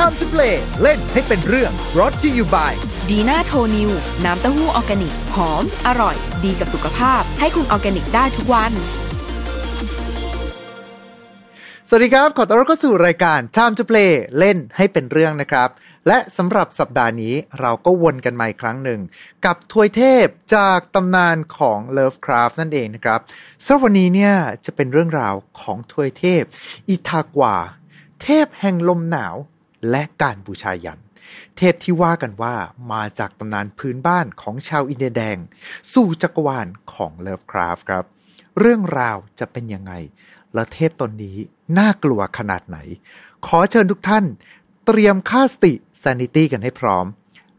Time to play เล่นให้เป็นเรื่อง brought to you by ดีน่าโทนิวน้ำเต้าหู้ออร์แกนิก หอม อร่อย ดีกับสุขภาพ ให้คุณออร์แกนิกได้ทุกวัน สวัสดีครับ ขอต้อนรับเข้าสู่รายการ Time to play เล่นให้เป็นเรื่องนะครับ และสำหรับสัปดาห์นี้เราก็วนกันมาอีกครั้งหนึ่ง กับทวยเทพจากตำนานของ Lovecraft นั่นเองนะครับสำหรับวันนี้เนี่ยจะเป็นเรื่องราวของทวยเทพ อิทากวา เทพแห่งลมหนาว และการบูชายัน เทพที่ว่ากันว่ามาจากตำนานพื้นบ้านของชาวอินเดียแดง สู่จักรวาลของ Lovecraft ครับ เรื่องราวจะเป็นยังไง และเทพตนนี้น่ากลัวขนาดไหน ขอเชิญทุกท่าน เตรียมค่าสติ sanity กันให้พร้อม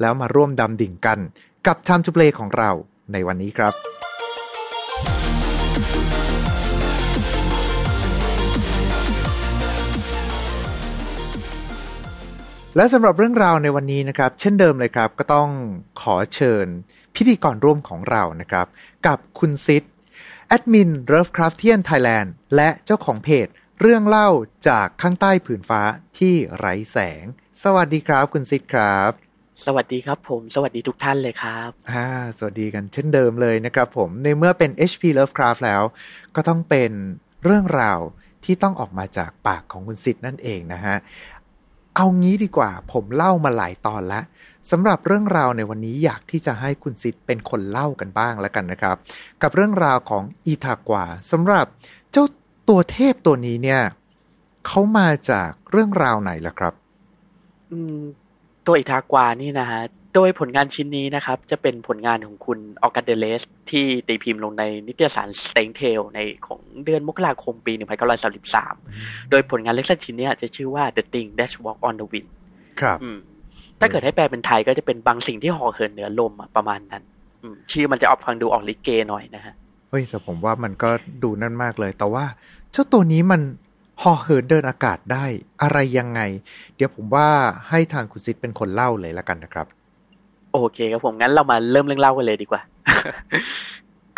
แล้วมาร่วมดำดิ่งกันกับ Time to Play ของเราในวันนี้ครับ และสำหรับเรื่องราวในวันนี้นะครับ เช่นเดิมเลยครับ ก็ต้องขอเชิญพิธีกรร่วมของเรานะครับ กับคุณซิดแอดมิน r o v e c r a f t i a n Thailand และเจ้าของเพจ เรื่องเล่าจากข้างใต้ผืนฟ้าที่ไร้แสง สวัสดีครับ คุณซิดครับ สวัสดีครับผม สวัสดีทุกท่านเลยครับอ่าสวัสดีกันเช่นเดิมเลยนะครับผมในเมื่อเป็น HP Lovecraft แล้ว ก็ต้องเป็นเรื่องราวที่ต้องออกมาจากปากของคุณซิดนั่นเองนะฮะ เอางี้ดีกว่า ผมเล่ามาหลายตอนแล้วสำหรับเรื่องราวในวันนี้อยากที่จะให้คุณซิดเป็นคนเล่ากันบ้างแล้วกันนะครับ กับเรื่องราวของอีทากวาสำหรับเจ้าตัวเทพตัวนี้เนี่ยเขามาจากเรื่องราวไหนล่ะครับ อืม ตัวอิทากวานี่นะฮะ โดยผลงานชิ้นนี้นะครับ จะเป็นผลงานของคุณออกัสเดเลสที่ตีพิมพ์ลงในนิตยสาร s t a i n t a l ในของเดือนมกราคมปี 1933 โดยผลงานเล็กสั้นชิ้นเนี้ยจะชื่อว่า The Thing That Walk on the Wind ครับอืมถ้าเกิดให้แปลเป็นไทยก็จะเป็นบางสิ่งที่ห่อเหินเหนือลมอะประมาณนั้นอืมชื่อมันจะออกฟังดูออกลิเกหน่อยนะฮะเฮ้ยแต่ผมว่ามันก็ดูนั่นมากเลย แต่ว่าเจ้าตัวนี้มันห่อเหินเดินอากาศได้อะไรยังไง เดี๋ยวผมว่าให้ทางคุณซิดเป็นคนเล่าเลยละกันนะครับ โอเคครับผมงั้นเรามาเริ่มเรื่องเล่ากันเลยดีกว่า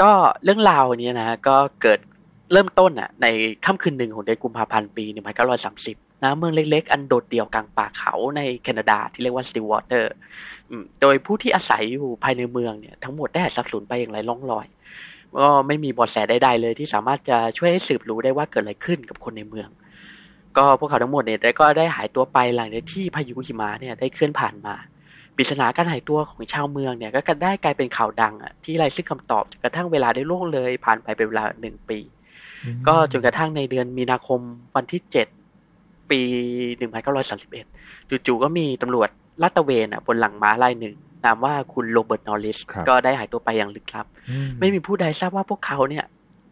ก็เรื่องราวนี้นะก็เกิดเริ่มต้นอะ ในค่ำคืนหนึ่งของเดือนกุมภาพันธ์ปี 1930นะเมืองเล็กๆ อันโดดเดี่ยวกลางป่าเขาในแคนาดาที่เรียกว่าสติวอเตอร์โดยผู้ที่อาศัยอยู่ภายในเมืองเนี่ย ทั้งหมดได้สับสูญไปอย่างไรล่องลอยก็ไม่มีเบาะแสใดๆเลยที่สามารถจะช่วยให้สืบรู้ได้ว่าเกิดอะไรขึ้นกับคนในเมือง ก็พวกเขาทั้งหมดเนี่ยได้ก็ได้หายตัวไปหลังจากที่พายุหิมะเนี่ยได้เคลื่อนผ่านมา ปริศนาการหายตัวของชาวเมืองเนี่ยก็ได้กลายเป็นข่าวดังอะที่ไร้ซึ่งคำตอบจนกระทั่งเวลาได้ล่วงเลย ผ่านไปเป็นเวลาหนึ่งปี ก็จนกระทั่งในเดือนมีนาคมวันที่เจ็ดปีหนึ่งพันเก้าร้อยสามสิบเอ็ดจู่ๆก็มีตำรวจลาดตระเวนอะบนหลังม้ารายหนึ่งนามว่าคุณโรเบิร์ตนอริสครับก็ได้หายตัวไปอย่างลึกลับอืไม่มีผู้ใดทราบว่าพวกเขาเนี่ย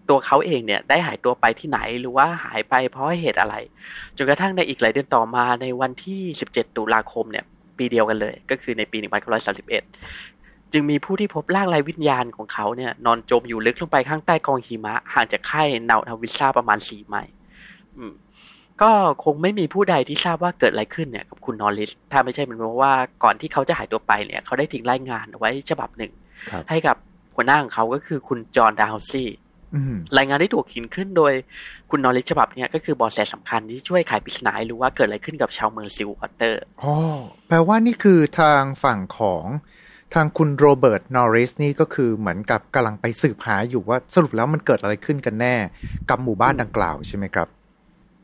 ตัวเขาเองเนี่ยได้หายตัวไปที่ไหนหรือว่าหายไปเพราะเหตุอะไรจนกระทั่งในอีกหลายเดือนต่อมาในวันที่ 17 ตุลาคมเนี่ย ปีเดียวกันเลย ก็คือในปี 1931 จึงมีผู้ที่พบร่างไร้วิญญาณของเขาเนี่ยนอนจมอยู่ลึกลงไปข้างใต้กองหิมะ ห่างจากค่ายนานาวิซาประมาณ4ไมล์อืมก็คงไม่มีผู้ใดที่ทราบว่าเกิดอะไรขึ้นเนี่ยกับคุณนอริส ถ้าไม่ใช่เป็นเพราะว่าก่อนที่เขาจะหายตัวไปเนี่ย เขาได้ทิ้งรายงานเอาไว้ฉบับหนึ่งครับให้กับหัวหน้าของเขาก็คือคุณจอห์นดาวซี่อืม รายงานที่ถูกเขียนขึ้นโดยคุณนอริสฉบับเนี้ยก็คือเบาะแสสำคัญที่ช่วยไขปริศนาให้รู้ว่าเกิดอะไรขึ้นกับชาวเมืองสติลวอเตอร์อ๋อแปลว่านี่คือทางฝั่งของทางคุณโรเบิร์ตนอริสนี่ก็คือเหมือนกับกำลังไปสืบหาอยู่ว่าสรุปแล้วมันเกิดอะไรขึ้นกันแน่ กับหมู่บ้านดังกล่าวใช่ไหมครับ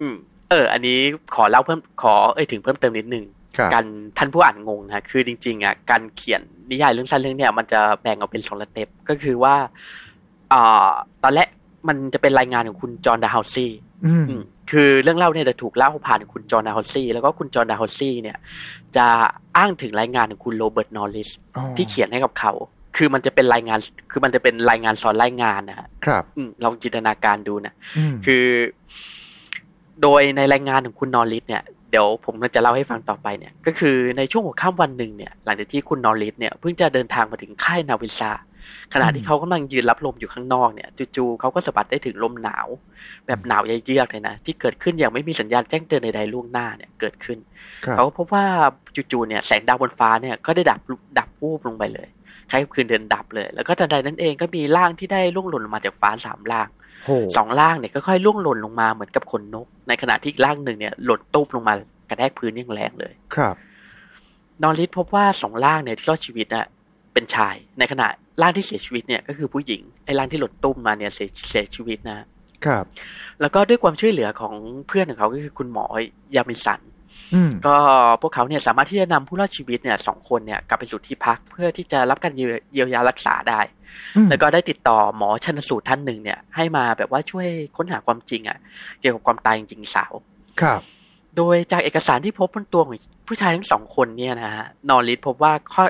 อืม เออ อันนี้ขอเล่าเพิ่มขอเอ่ยถึงเพิ่มเติมนิดนึงครับกันท่านผู้อ่านงงนะคือจริง ๆอะการเขียนนิยายเรื่องสั้นเรื่องเนี้ยมันจะแบ่งออกเป็นสอง step ก็คือว่า อ่าตอนแรกมันจะเป็นรายงานของคุณจอห์นดาวซี่อืมอืมคือเรื่องเล่าเนี่ยจะถูกเล่าผ่านคุณจอห์นดาวซี่แล้วก็คุณจอห์นดาวซี่เนี่ย จะอ้างถึงรายงานของคุณโรเบิร์ตนอริสอ๋อที่เขียนให้กับเขา คือมันจะเป็นรายงาน คือมันจะเป็นรายงานซ้อนรายงานนะฮะครับอืมลองจินตนาการดูนะอืมคือ โดยในรายงานของคุณนอริสเนี่ยเดี๋ยวผมจะเล่าให้ฟังต่อไปเนี่ย ก็คือในช่วงหัวค่ำวันหนึ่งเนี่ย หลังจากที่คุณนอริสเนี่ยเพิ่งจะเดินทางมาถึงค่ายนาวิซา ขณะที่เขากำลังยืนรับลมอยู่ข้างนอกเนี่ยจู่ๆเขาก็สัมผัสได้ถึงลมหนาว แบบหนาวเยือกๆเลยนะที่เกิดขึ้นอย่างไม่มีสัญญาณแจ้งเตือนใดๆล่วงหน้าเนี่ยเกิดขึ้นครับเขาก็พบว่าจู่ๆเนี่ยแสงดาวบนฟ้าเนี่ยก็ได้ดับดับวูบลงไปเลยคล้ายกับคืนเดือนดับเลย แล้วก็ทันใดนั้นเองก็มีร่างที่ได้ล่วงหล่นลงมาจากฟ้าสามร่างโหสองร่างเนี่ยก็ค่อยล่วงหล่นลงมาเหมือนกับขนนก ในขณะที่อีกร่างหนึ่งเนี่ยหล่นตุ๊บลงมากระแทกพื้นอย่างแรงเลยครับ นอริสพบว่าสองร่างเนี่ยที่รอดชีวิตอะ เป็นชาย ในขณะร่างที่เสียชีวิตเนี่ยก็คือผู้หญิงไอ้ร่างที่หล่นตุ้มมาเนี่ยเสียเสียชีวิตนะครับ แล้วก็ด้วยความช่วยเหลือของเพื่อนของเขาก็คือคุณหมอยามิสันอืมก็พวกเขาเนี่ยสามารถที่จะนำผู้รอดชีวิตเนี่ยสองคนเนี่ยกลับไปสู่ที่พักเพื่อที่จะรับการเยียเยียวยารักษาได้อืมแล้วก็ได้ติดต่อหมอชันสูตรท่านหนึ่งเนี่ย ให้มาแบบว่าช่วยค้นหาความจริงอะ่ะ เกี่ยวกับความตายจริงๆสาว ครับ โดยจากเอกสารที่พบบนตัวของผู้ชายทั้งสองคนเนี่ยนะฮะนอริสพบว่าข้อ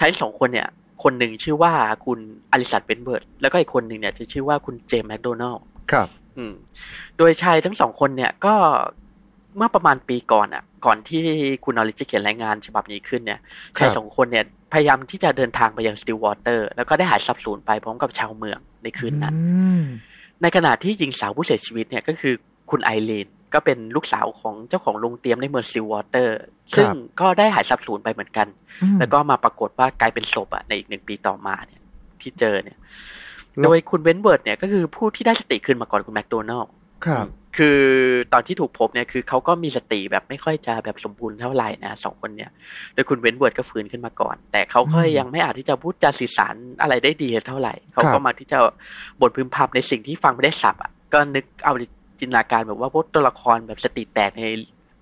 ชายทั้งสองคนเนี่ย คนหนึ่งชื่อว่าคุณอลิสันเบนเบิร์ด แล้วก็อีกคนหนึ่งเนี่ยจะชื่อว่าคุณเจมส์แมคโดนัลครับ อืม โดยชายทั้งสองคนเนี่ยก็เมื่อประมาณปีก่อนอะ ก่อนที่คุณนอริสจะเขียนรายงานฉบับนี้ขึ้นเนี่ยชายสองคนเนี่ย พยายามที่จะเดินทางไปยังสติลวอเตอร์ แล้วก็ได้หายสาบสูญไปพร้อมกับชาวเมืองในคืนนั้นอืมในขณะที่หญิงสาวผู้เสียชีวิตเนี่ยก็คือคุณไอรีน ก็เป็นลูกสาวของเจ้าของโรงเตี๊ยมในเมืองสติลวอเตอร์ ซึ่งก็ได้หายสาบสูญไปเหมือนกันอืมแล้วก็มาปรากฏว่ากลายเป็นศพอะในอีกหนึ่งปีต่อมาเนี่ยที่เจอเนี่ยแล้วโดยคุณเวนเบิร์ดเนี่ยก็คือผู้ที่ได้สติคืนมาก่อนคุณแมคโดนัลล์ครับ คือตอนที่ถูกพบเนี่ยคือเขาก็มีสติแบบไม่ค่อยจะแบบสมบูรณ์เท่าไหร่นะสองคนเนี่ย โดยคุณเวนเบิร์ดก็ฟื้นขึ้นมาก่อน แต่เขาก็อืมยังไม่อาจที่จะพูดจาสื่อสารอะไรได้ดีเท่าไหร่ เขาครัก็บมาที่จะบทพึมพำในสิ่งที่ฟังไม่ได้ศัพท์อะก็นึกเอา จินตนาการแบบว่าพวกตัวละครแบบสติแตกใน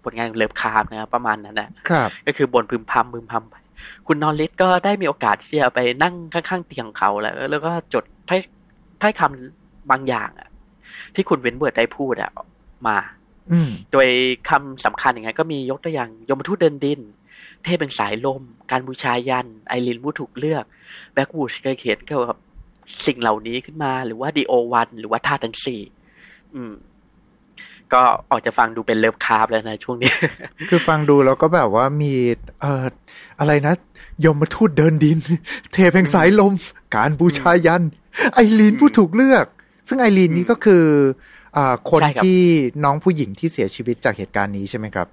ผลงานของเลิฟคราฟต์นะประมาณนั้นนะครับก็คือบ่นพึมพำพึมพำไปคุณนอริสก็ได้มีโอกาสที่จะไปนั่งข้างๆเตียงเขาแล้ว แล้วก็จดถ้อยถ้อยคำบางอย่างอะที่คุณเวนเบิร์ดได้พูดอะมาอืมโดยคำสำคัญอย่างไงก็มียกตัวอย่างยมทูตเดินดิน เทพแห่งสายลม การบูชายัญ ไอรินผู้ถูกเลือก แบล็กวูดเคยเขียนเกี่ยวกับสิ่งเหล่านี้ขึ้นมา หรือว่า The Old One หรือว่าธาตุทั้งสี่อืม ก็ออกจะฟังดูเป็นเลิฟคราฟต์แล้วนะช่วงนี้ คือฟังดูแล้วก็แบบว่ามีเอ่ออะไรนะ ยมทูตเดินดิน เทพแห่งสายลม การบูชายัน ไอรีนผู้ถูกเลือก ซึ่งไอรีนนี่ก็คืออ่าคนใช่ครับที่น้องผู้หญิงที่เสียชีวิตจากเหตุการณ์นี้ใช่ไหมครับ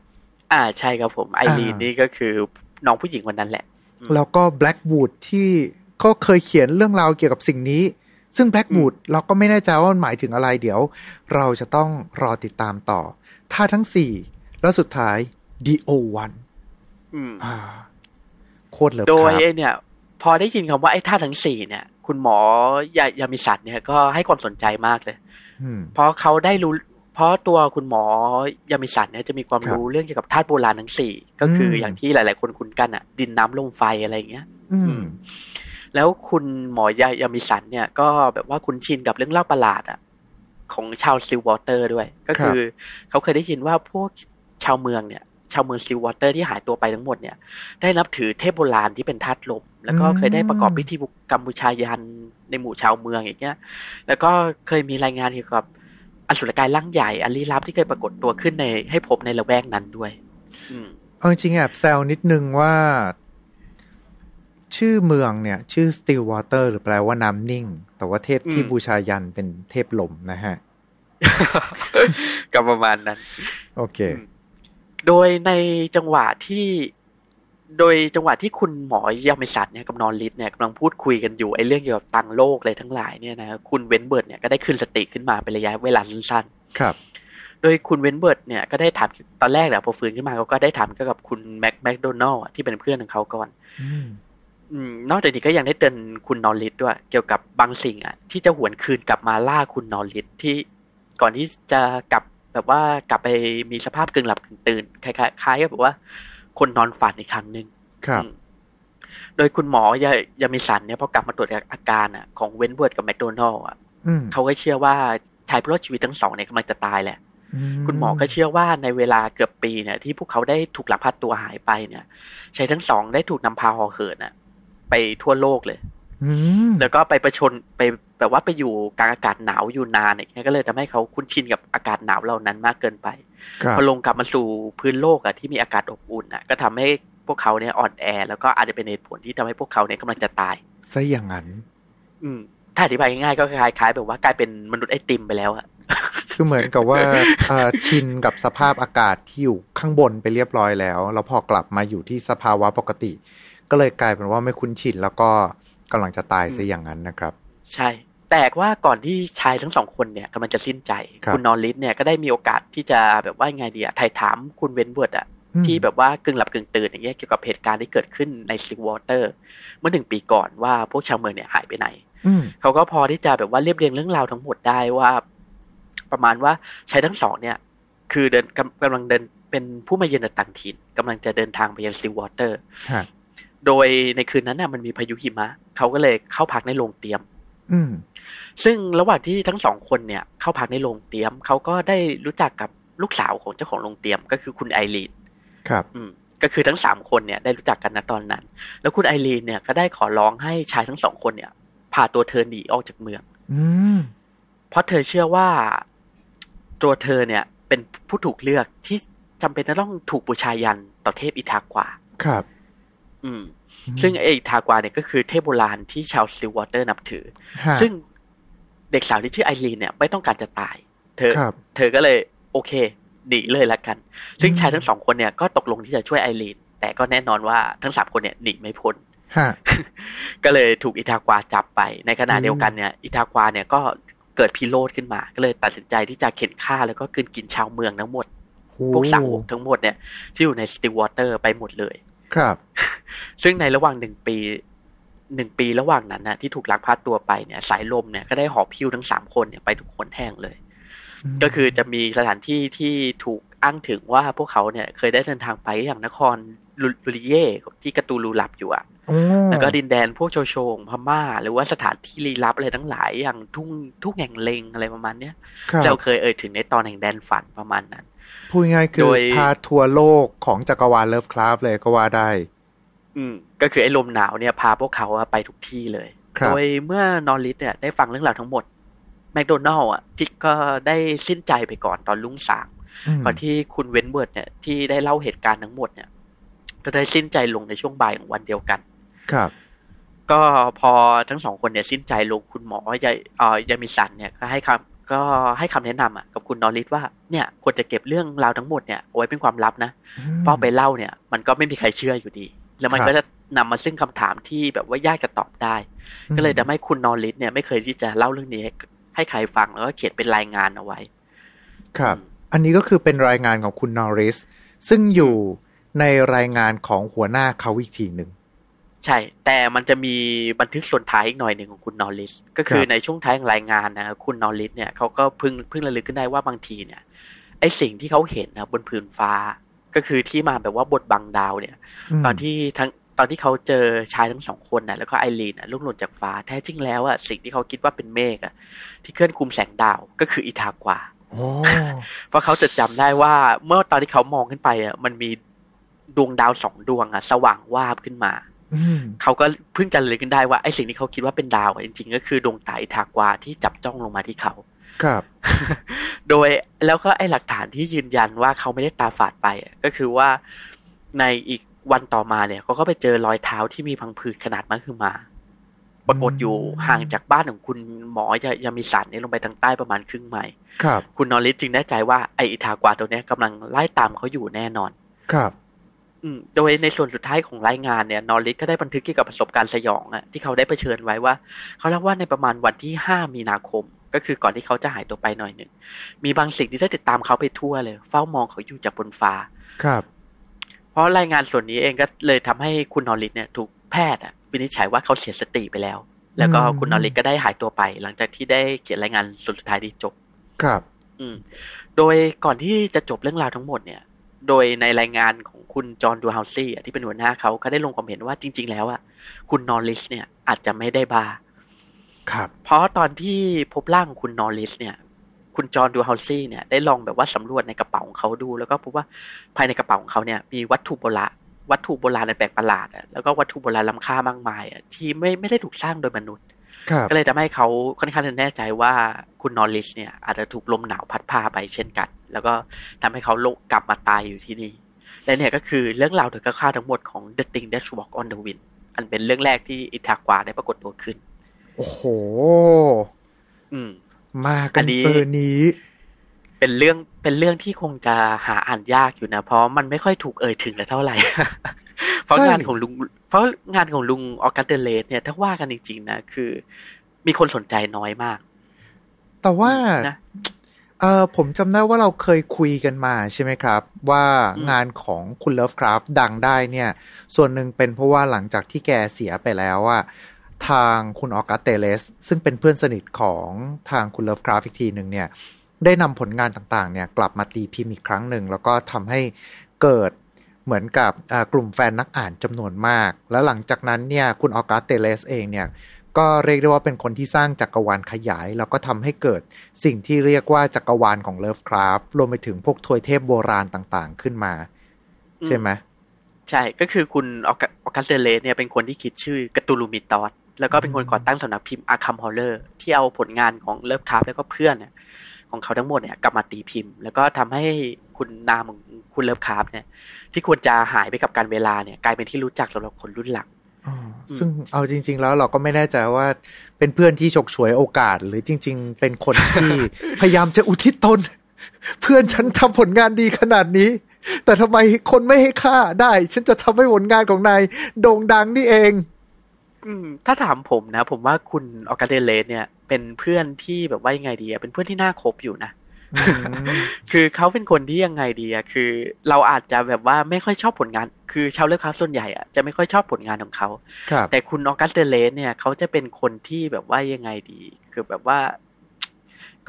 อ่าใช่ครับผมไอรีนอ่านี่นี่ก็คือน้องผู้หญิงคนนั้นแหละอืมแล้วก็แบล็ก o ูดที่ก็เคยเขียนเรื่องราวเกี่ยวกับสิ่งนี้ ซึ่งแบล็ก o ูดเราก็ไม่แน่ใจว่ามันหมายถึงอะไรเดี๋ยว เราจะต้องรอติดตามต่อ ถ้าทั้งสี่แล้วสุดท้าย DO1 อืมอ่าโคตรเลิฟโดยครับไอเนี่ย พอได้ยินคำว่าไอ้ท่าตุทั้งสี่เนี่ย คุณหมอยายามิสัตเนี่ยก็ให้ความสนใจมากเลยอืมเพราะเขาได้รู้ เพราะตัวคุณหมอยามิสันเนี่ยจะมีความครับรู้เรื่องเกี่ยวกับธาตุโบราณทั้งสี่ก็คืออมอย่างที่หลาย ๆ คนคุ้นกันอะ ดินน้ำลมไฟอะไรอย่างเงี้ย อือืมม แล้วคุณหมอยายามิสันเนี่ย ก็แบบว่าคุ้นชินกับเรื่องเล่าประหลาดอะ ของชาวสติลวอเตอร์ด้วย ก็คือเขาเคยได้ยินว่าพวกชาวเมืองเนี่ย ชาวเมืองสติลวอเตอร์ที่หายตัวไปทั้งหมดเนี่ย ได้นับถือเทพโบราณที่เป็นธาตุลม แล้วก็เคยได้ประกอบพิธีกรรมบูชายัญในหมู่ชาวเมืองอย่างเงี้ย แล้วก็เคยมีรายงานเกี่ยวกับอสุรกายร่างใหญ่อันลี้ลับที่เคยปรากฏตัวขึ้นในให้พบในละแวกนั้นด้วย อืมเอาจริงๆแอบแซวนิดนึงว่า ชื่อเมืองเนี่ย ชื่อ Still Water หรือแปลว่าน้ำนิ่ง แต่ว่าเทพที่อืมบูชายัญเป็นเทพลมนะฮะก็ประมาณนั้น โอเค โดยในจังหวะที่ โดยจังหวะที่คุณหมอยามิสันเนี่ยกับนอริสเนี่ยกำลังพูดคุยกันอยู่ไอ้เรื่องเกี่ยวกับต่างโลกอะไรทั้งหลายเนี่ยนะคุณเวนเบิร์ดเนี่ยก็ได้คืนสติขึ้นมาเป็นระยะเวลาสั้นครับๆโดยคุณเวนเบิร์ดเนี่ยก็ได้ถามตอนแรกแหละพอฟื้นขึ้นมาเขาก็ได้ถามเกี่ยวกับคุณแม็กแมคโดนัลล์ที่เป็นเพื่อนของเขาก่อนอืมอืม นอกจากนี้ก็ยังได้เตือนคุณนอริสด้วย เกี่ยวกับบางสิ่งอะ ที่จะหวนคืนกลับมาล่าคุณนอริสที่ก่อนที่จะกลับแบบว่ากลับไปมีสภาพกึ่งหลับกึ่งตื่นคล้ายๆคล้ายกับแบบว่า คนนอนฝันอีกครั้งหนึ่งครับอืมโดยคุณหมอยายามิสันเนี่ยพอกลับมาตรวจอาการอะของเวนเบิร์ดกับแมคโดนัลล์อะอืมเขาก็เชื่อว่าชายผู้รอดชีวิตทั้งสองเนี่ยกำลังจะตายแหละคุณหมอก็เชื่อว่าในเวลาเกือบปีเนี่ย ที่พวกเขาได้ถูกลักพาตัวหายไปเนี่ยชายทั้งสองได้ถูกนำพาห่อเหินอะ ไปทั่วโลกเลยอืมแล้วก็ไปประชนไปแบบว่าไปอยู่กลางอากาศหนาวอยู่นานเนี่ยก็เลยทำให้เขาคุ้นชินกับอากาศหนาวเหล่านั้นมากเกินไปครับพอลงกลับมาสู่พื้นโลกอะที่มีอากาศอบอุ่นอะก็ทำให้พวกเขาเนี่ยอ่อนแอ แล้วก็อาจจะเป็นเหตุผลที่ทำให้พวกเขาเนี่ยกำลังจะตายซะอย่างนั้น อืม ถ้าอธิบายง่ายๆก็คล้ายๆแบบว่ากลายเป็นมนุษย์ไอติมไปแล้วอะคือเหมือนกับว่าเอ่อชินกับสภาพอากาศที่อยู่ข้างบนไปเรียบร้อยแล้ว แล้วพอกลับมาอยู่ที่สภาวะปกติ ก็เลยกลายเป็นว่าไม่คุ้นชินแล้วก็กำลังจะตายซะอย่างนั้นนะครับ ใช่ แต่ว่าก่อนที่ชายทั้งสองคนเนี่ยกำลังจะสิ้นใจครับคุณนอริสเนี่ยก็ได้มีโอกาสที่จะแบบว่าไงดีอะไถ่ถามคุณเวนเบิร์ดอะอืมที่แบบว่ากึ่งหลับกึ่งตื่นอย่างเงี้ยเกี่ยวกับเหตุการณ์ที่เกิดขึ้นในสติลวอเตอร์เมื่อหนึ่งปีก่อนว่าพวกชาวเมืองเนี่ยหายไปไหนอืมเขาก็พอที่จะแบบว่าเรียบเรียงเรื่องราวทั้งหมดได้ว่า ประมาณว่าชายทั้งสองเนี่ย คือเดินกำกำลังเดินเป็นผู้มาเยือนจากต่างถิ่นกำลังจะเดินทางไปยังสติลวอเตอร์ฮะ โดยในคืนนั้นน่ะมันมีพายุหิมะเขาก็เลยเข้าพักในโรงเตี๊ยม อืมซึ่งระหว่างที่ทั้งสองคนเนี่ย เข้าพักในโรงเตี๊ยมเขาก็ได้รู้จักกับลูกสาวของเจ้าของโรงเตี๊ยมก็คือคุณไอรีนครับ อืม ก็คือทั้งสามคนเนี่ยได้รู้จักกันนะตอนนั้น แล้วคุณไอรีนเนี่ยก็ได้ขอร้องให้ชายทั้งสองคนเนี่ยพาตัวเธอหนีออกจากเมือง อืมเพราะเธอเชื่อว่าตัวเธอเนี่ย เป็นผู้ถูกเลือกที่จำเป็นจะต้องถูกบูชายันต่อเทพอิทากวาครับ อืม ซึ่งไออิทากวาเนี่ยก็คือเทพโบราณที่ชาวสติลวอเตอร์นับถือฮะซึ่งเด็กสาวที่ชื่อไอรีนเนี่ยไม่ต้องการจะตาย เธอครับเธอก็เลยโอเคหนีเลยละกัน ซึ่งอืมชายทั้งสองคนเนี่ยก็ตกลงที่จะช่วยไอรีน แต่ก็แน่นอนว่าทั้งสามคนเนี่ยหนีไม่พ้นฮะก็เลยถูกอิทากวาจับไป ในขณะอืมเดียวกันเนี่ย อิทากวาเนี่ยก็เกิดพิโรธขึ้นมา ก็เลยตัดสินใจที่จะเข่นฆ่าแล้วก็กลืนกินชาวเมืองทั้งหมด พวกสาวกทั้งหมดเนี่ยที่อยู่ในสติลวอเตอร์ไปหมดเลย ครับ ซึ่งในระหว่างหนึ่งปีหนึ่งปีระหว่างนั้นนะที่ถูกลักพาตัวไปเนี่ย สายลมเนี่ยก็ได้หอบหิ้วทั้งสามคนเนี่ยไปทุกหนแห่งเลย ก็คือจะมีสถานที่ที่ถูกอ้างถึงว่าพวกเขาเนี่ยเคยได้เดินทางไปอย่างนครลุลุริเย่ที่การะตูลูหลับอยู่อะโอ้แล้วก็ดินแดนพวกโชโชงพม่า หรือว่าสถานที่ลี้ลับอะไรทั้งหลายอย่างทุ่งทุ่งแห่งเลงอะไรประมาณเนี้ยครับเราเคยเอ่ยถึงในตอนแห่งแดนฝันประมาณนั้น พูดง่ายๆคืโดอยพาทัวร์โลกของจักรวาลเลิฟคราฟเลยก็ว่าได้ อืม ก็คือไอ้ลมหนาวเนี่ยพาพวกเขาอะไปทุกที่เลยครับโดยเมื่อนอริสเนี่ยได้ฟังเรื่องราวทั้งหมดแมคโดนัลล์อะที่ก็ได้สิ้นใจไปก่อนตอนรุ่งสางอืมก่อนที่คุณเวนเวิร์ดเนี่ยที่ได้เล่าเหตุการณ์ทั้งหมดเนี่ย ก็ได้สิ้นใจลงในช่วงบ่ายของวันเดียวกัน ครับ ก็พอทั้งสองคนเนี่ยสิ้นใจลงคุณหมอยายเอ่อเจมิสันเนี่ยก็ให้คำ ก็ให้คำแนะนำอะกับคุณนอริสว่าเนี่ยควรจะเก็บเรื่องราวทั้งหมดเนี่ยเอาไว้เป็นความลับนะเพราะไปเล่าเนี่ย มันก็ไม่มีใครเชื่ออยู่ดี แล้วมันครับก็จะนำมาซึ่งคำถามที่แบบว่ายากจะตอบได้ ก็เลยทำให้คุณนอริสเนี่ยไม่เคยที่จะเล่าเรื่องนี้ให้ให้ใครฟังแล้วก็เขียนเป็นรายงานเอาไว้ ครับ อันนี้ก็คือเป็นรายงานของคุณนอริสซึ่งอยู่ในรายงานของหัวหน้าเขาอีกทีหนึ่ง ใช่ แต่มันจะมีบันทึกส่วนท้ายอีกหน่อยหนึ่งของคุณนอริส ก็คือครับในช่วงท้ายของรายงานนะคุณนอริสเนี่ยเขาก็เพิ่งเพิ่งระลึกขึ้นได้ว่าบางทีเนี่ยไอสิ่งที่เขาเห็นนะบนผืนฟ้า ก็คือที่มาแบบว่าบทบังดาวเนี่ยมตอนที่ทั้งตอนที่เขาเจอชายทั้งสองคนนะแล้วก็ไอรีนนะล่วงหล่นจากฟ้า แท้จริงแล้วอะสิ่งที่เขาคิดว่าเป็นเมฆอะที่เคลื่อนคุมแสงดาวก็คืออิทากวาโอ้เพราะเขาจะจำได้ว่าเมื่อตอนที่เขามองขึ้นไปอะมันมีดวงดาวสองดวงอะสว่างวาบขึ้นมาอืม เขาก็เพิ่งจะเลยขึ้นได้ว่าไอ้สิ่งที่เขาคิดว่าเป็นดาวอะจริง ๆ ก็คือดวงตาอิทากวาที่จับจ้องลงมาที่เขา ครับ โดยแล้วก็ไอ้หลักฐานที่ยืนยันว่าเขาไม่ได้ตาฝาดไปอะก็คือว่าในอีกวันต่อมาเนี่ยเขาก็ไปเจอรอยเท้าที่มีพังผืดขนาดมากคือมา ปรากฏอยู่ห่างจากบ้านของคุณหมอยายามิสันเนี่ยลงไปทางใต้ประมาณครึ่งไมล์ครับ คุณนอริสจึงแน่ใจว่าไออิทากวาตัวเนี้ยกำลังไล่ตามเขาอยู่แน่นอน ครับอืม โดยในส่วนสุดท้ายของรายงานเนี่ยนอริสก็ได้บันทึกเกี่ยวกับประสบการณ์สยองอะที่เขาได้เผชิญไว้ว่า เขาเล่าว่าในประมาณวันที่ห้ามีนาคม ก็คือก่อนที่เขาจะหายตัวไปหน่อยหนึ่ง มีบางสิ่งที่ได้ติดตามเขาไปทั่วเลย เฝ้ามองเขาอยู่จากบนฟ้า ครับ เพราะรายงานส่วนนี้เองก็เลยทำให้คุณนอริสเนี่ย ถูกแพทย์อะวินิจฉัยว่าเขาเสียสติไปแล้ว แล้วก็อืมคุณนอริสก็ได้หายตัวไป หลังจากที่ได้เขียนรายงานส่วนสุดท้ายที่จบ ครับ อืม โดยก่อนที่จะจบเรื่องราวทั้งหมดเนี่ย โดยในรายงานของคุณจอห์นดูเฮาซี่อะที่เป็นหัวหน้าเขาก็ได้ลงความเห็นว่าจริง ๆ แล้วอะคุณนอริสเนี่ยอาจจะไม่ได้บาครับ เพราะตอนที่พบร่างของคุณนอริสเนี่ย คุณจอห์นดูเฮาซี่เนี่ยได้ลองแบบว่าสำรวจในกระเป๋าของเขาดู แล้วก็พบว่าภายในกระเป๋าของเขาเนี่ยมีวัตถุโบราณวัตถุโบราณในแปลกประหลาดอะแล้วก็วัตถุโบราณล้ำค่ามากมายอะที่ไม่ไม่ได้ถูกสร้างโดยมนุษย์ครับ ก็เลยทำให้เขาค่อนข้างจะแน่ใจว่าคุณนอริสเนี่ย อาจจะถูกลมหนาวพัดพาไปเช่นกัน แล้วก็ทำให้เขาลงกลับมาตายอยู่ที่นี่ และเนี่ยก็คือเรื่องราวโดยคร่าวๆทั้งหมดของ The Thing That Walk on the Wind อันเป็นเรื่องแรกที่อิทากวาได้ปรากฏตัวขึ้น โอ้โห อืม มากัอันนนี้เบอร์นี้ เป็นเรื่องเป็นเรื่องที่คงจะหาอ่านยากอยู่นะ เพราะมันไม่ค่อยถูกเอ่ยถึงเลยเท่าไหร่ เพราะใช่งานของลุงเพ ราะงานของลุงออกัสเดเลสเนี่ยถ้าว่ากันจริงๆนะคือ มีคนสนใจน้อยมาก แต่ว่านะเออผมจำได้ว่าเราเคยคุยกันมาใช่ไหมครับ ว่าอืมงานของคุณเลิฟคราฟดังได้เนี่ย ส่วนหนึ่งเป็นเพราะว่าหลังจากที่แกเสียไปแล้วว่าทางคุณออกัสเตเลส ซึ่งเป็นเพื่อนสนิทของทางคุณเลิฟคราฟอีกทีหนึ่งเนี่ย ได้นำผลงานต่างๆ เนี่ย กลับมาตีพิมพ์อีกครั้งหนึ่ง แล้วก็ทำให้เกิด เหมือนกับอ่ากลุ่มแฟนนักอ่านจำนวนมาก แล้วหลังจากนั้นเนี่ยคุณออกัสเตเลสเองเนี่ยก็เรียกได้ว่าเป็นคนที่สร้างจักรวาลขยาย แล้วก็ทำให้เกิดสิ่งที่เรียกว่าจักรวาลของเลิฟคราฟรวมไปถึงพวกทวยเทพโบราณต่างๆ ขึ้นมา ใช่ไหมใช่ก็คือคุณอออกัสเดเลสเนี่ยเป็นคนที่คิดชื่อ Cthulhu Mythos แล้วก็เป็นคนก่อตั้งสำนักพิมพ์ Arkham House ที่เอาผลงานของเลิฟคราฟแล้วก็เพื่อนเนี่ย ของเขาทั้งหมดเนี่ยกลับมาตีพิมพ์ แล้วก็ทำให้คุณนามของคุณเลิฟคราฟเนี่ย ที่ควรจะหายไปกับกาลเวลาเนี่ย กลายเป็นที่รู้จักสำหรับคนรุ่นหลังอ๋อซึ่งเอาจริง ๆ แล้วเราก็ไม่แน่ใจว่าเป็นเพื่อนที่ฉกฉวยโอกาส หรือจริง ๆ เป็นคนที่พยายามจะอุทิศตน เพื่อนฉันทำผลงานดีขนาดนี้ แต่ทำไมคนไม่ให้ค่าได้ ฉันจะทำให้ผลงานของนายโด่งดังนี่เองอืม ถ้าถามผมนะ ผมว่าคุณออกัสเตเลสเนี่ย เป็นเพื่อนที่แบบว่ายังไงดีอะเป็นเพื่อนที่น่าคบอยู่นะอืมคือเขาเป็นคนที่ยังไงดีอะคือ เราอาจจะแบบว่าไม่ค่อยชอบผลงาน คือชาวเลือกคราฟส่วนใหญ่อะจะไม่ค่อยชอบผลงานของเขาครับแต่คุณออกัสเตเลสเนี่ยเขาจะเป็นคนที่แบบว่ายังไงดี คือแบบว่า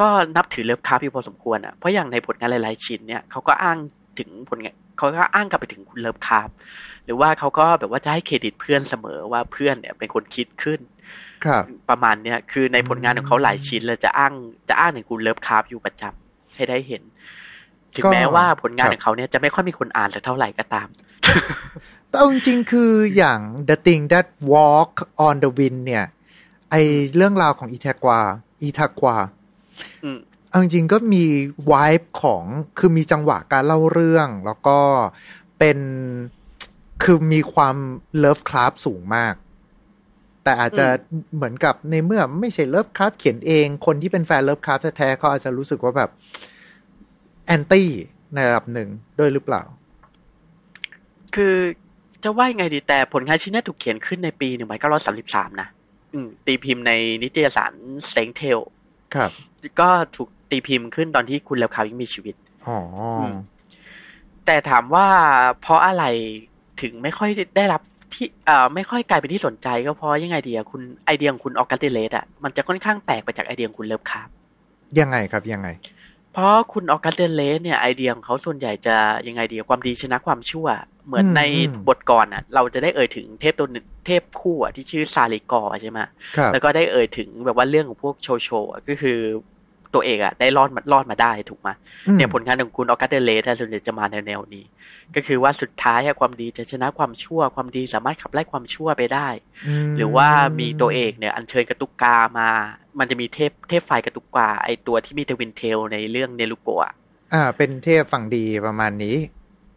ก็นับถือเลิฟคราฟอยู่พอสมควรอะเพราะอย่างในผลงานหลายๆชิ้นเนี่ยเขาก็อ้างถึงผลงาน เขาก็อ้างกลับไปถึงคุณเลิฟคราฟหรือว่าเขาก็แบบว่าจะให้เครดิตเพื่อนเสมอว่าเพื่อนเนี่ยเป็นคนคิดขึ้นครับ ประมาณเนี้ยคือในผลงานของเขาหลายชิ้นเลยจะอ้างจะอ้างถึงคุณเลิฟคราฟอยู่ประจำให้ได้เห็น ถึงก็แม้ว่าผลงานครับของเขาเนี่ยจะไม่ค่อยมีคนอ่านสักเท่าไหร่ก็ตามแต่เอาจริงๆคืออย่าง The Thing That Walk on the Wind เนี่ย ไอเรื่องราวของอิแทกวาอิทากวาอืม เอาจริงๆก็มีวายของคือมีจังหวะการเล่าเรื่อง แล้วก็เป็นคือมีความเลิฟคราฟสูงมาก แต่อาจจะเหมือนกับในเมื่อไม่ใช่เลิฟคราฟเขียนเอง คนที่เป็นแฟนเลิฟคราฟแท้ๆเขาอาจจะรู้สึกว่าแบบแอนตี้ในระดับหนึ่งด้วยหรือเปล่า คือจะว่ายังไงดีแต่ผลงานชิ้นนี้ถูกเขียนขึ้นในปีหนึ่งพันเก้าร้อยสามสิบสามนะอืมตีพิมพ์ในนิตยสาร Strange Tales ครับ ก็ถูก ตีพิมพ์ขึ้นตอนที่คุณเลิฟคราฟยังมีชีวิตอ๋ออมแต่ถามว่าเพราะอะไรถึงไม่ค่อยได้รับที่เอ่อไม่ค่อยกลายเป็นที่สนใจก็เพราะยังไงดีอะคุณไอเดียของคุณออกัสเดเลสอะมันจะค่อนข้างแปลกไปจากไอเดียของคุณเลิฟคราฟยังไงครับยังไง เพราะคุณออกัสเดเลสเนี่ยไอเดียของเขาส่วนใหญ่จะยังไงดีความดีชนะความชั่ว เหมือนอืมในอืมบทก่อนอะเราจะได้เอ่ยถึงเทพตัวหนึ่งเทพคู่อะที่ชื่อซาร์ลอยกอร์ใช่ไหมครับแล้วก็ได้เอ่ยถึงแบบว่าเรื่องของพวกโชโชอะก็คือ ตัวเอกอะได้รอดมารอดมาได้ถูกไหมอืมเนี่ยผลงานของคุณออกัสเดเลสส่วนใหญ่จะมาแนวแนวๆนี้ ก็คือว่าสุดท้ายอะความดีจะชนะความชั่ว ความดีสามารถขับไล่ความชั่วไปได้มหรือว่ามีตัวเอกเนี่ย อัญเชิญกระตุกกามา มันจะมีเทพเทพไฟกระตุกกาไอตัวที่มี twintail ในเรื่องเนียรุโกะอ่าเป็นเทพฝั่งดีประมาณนี้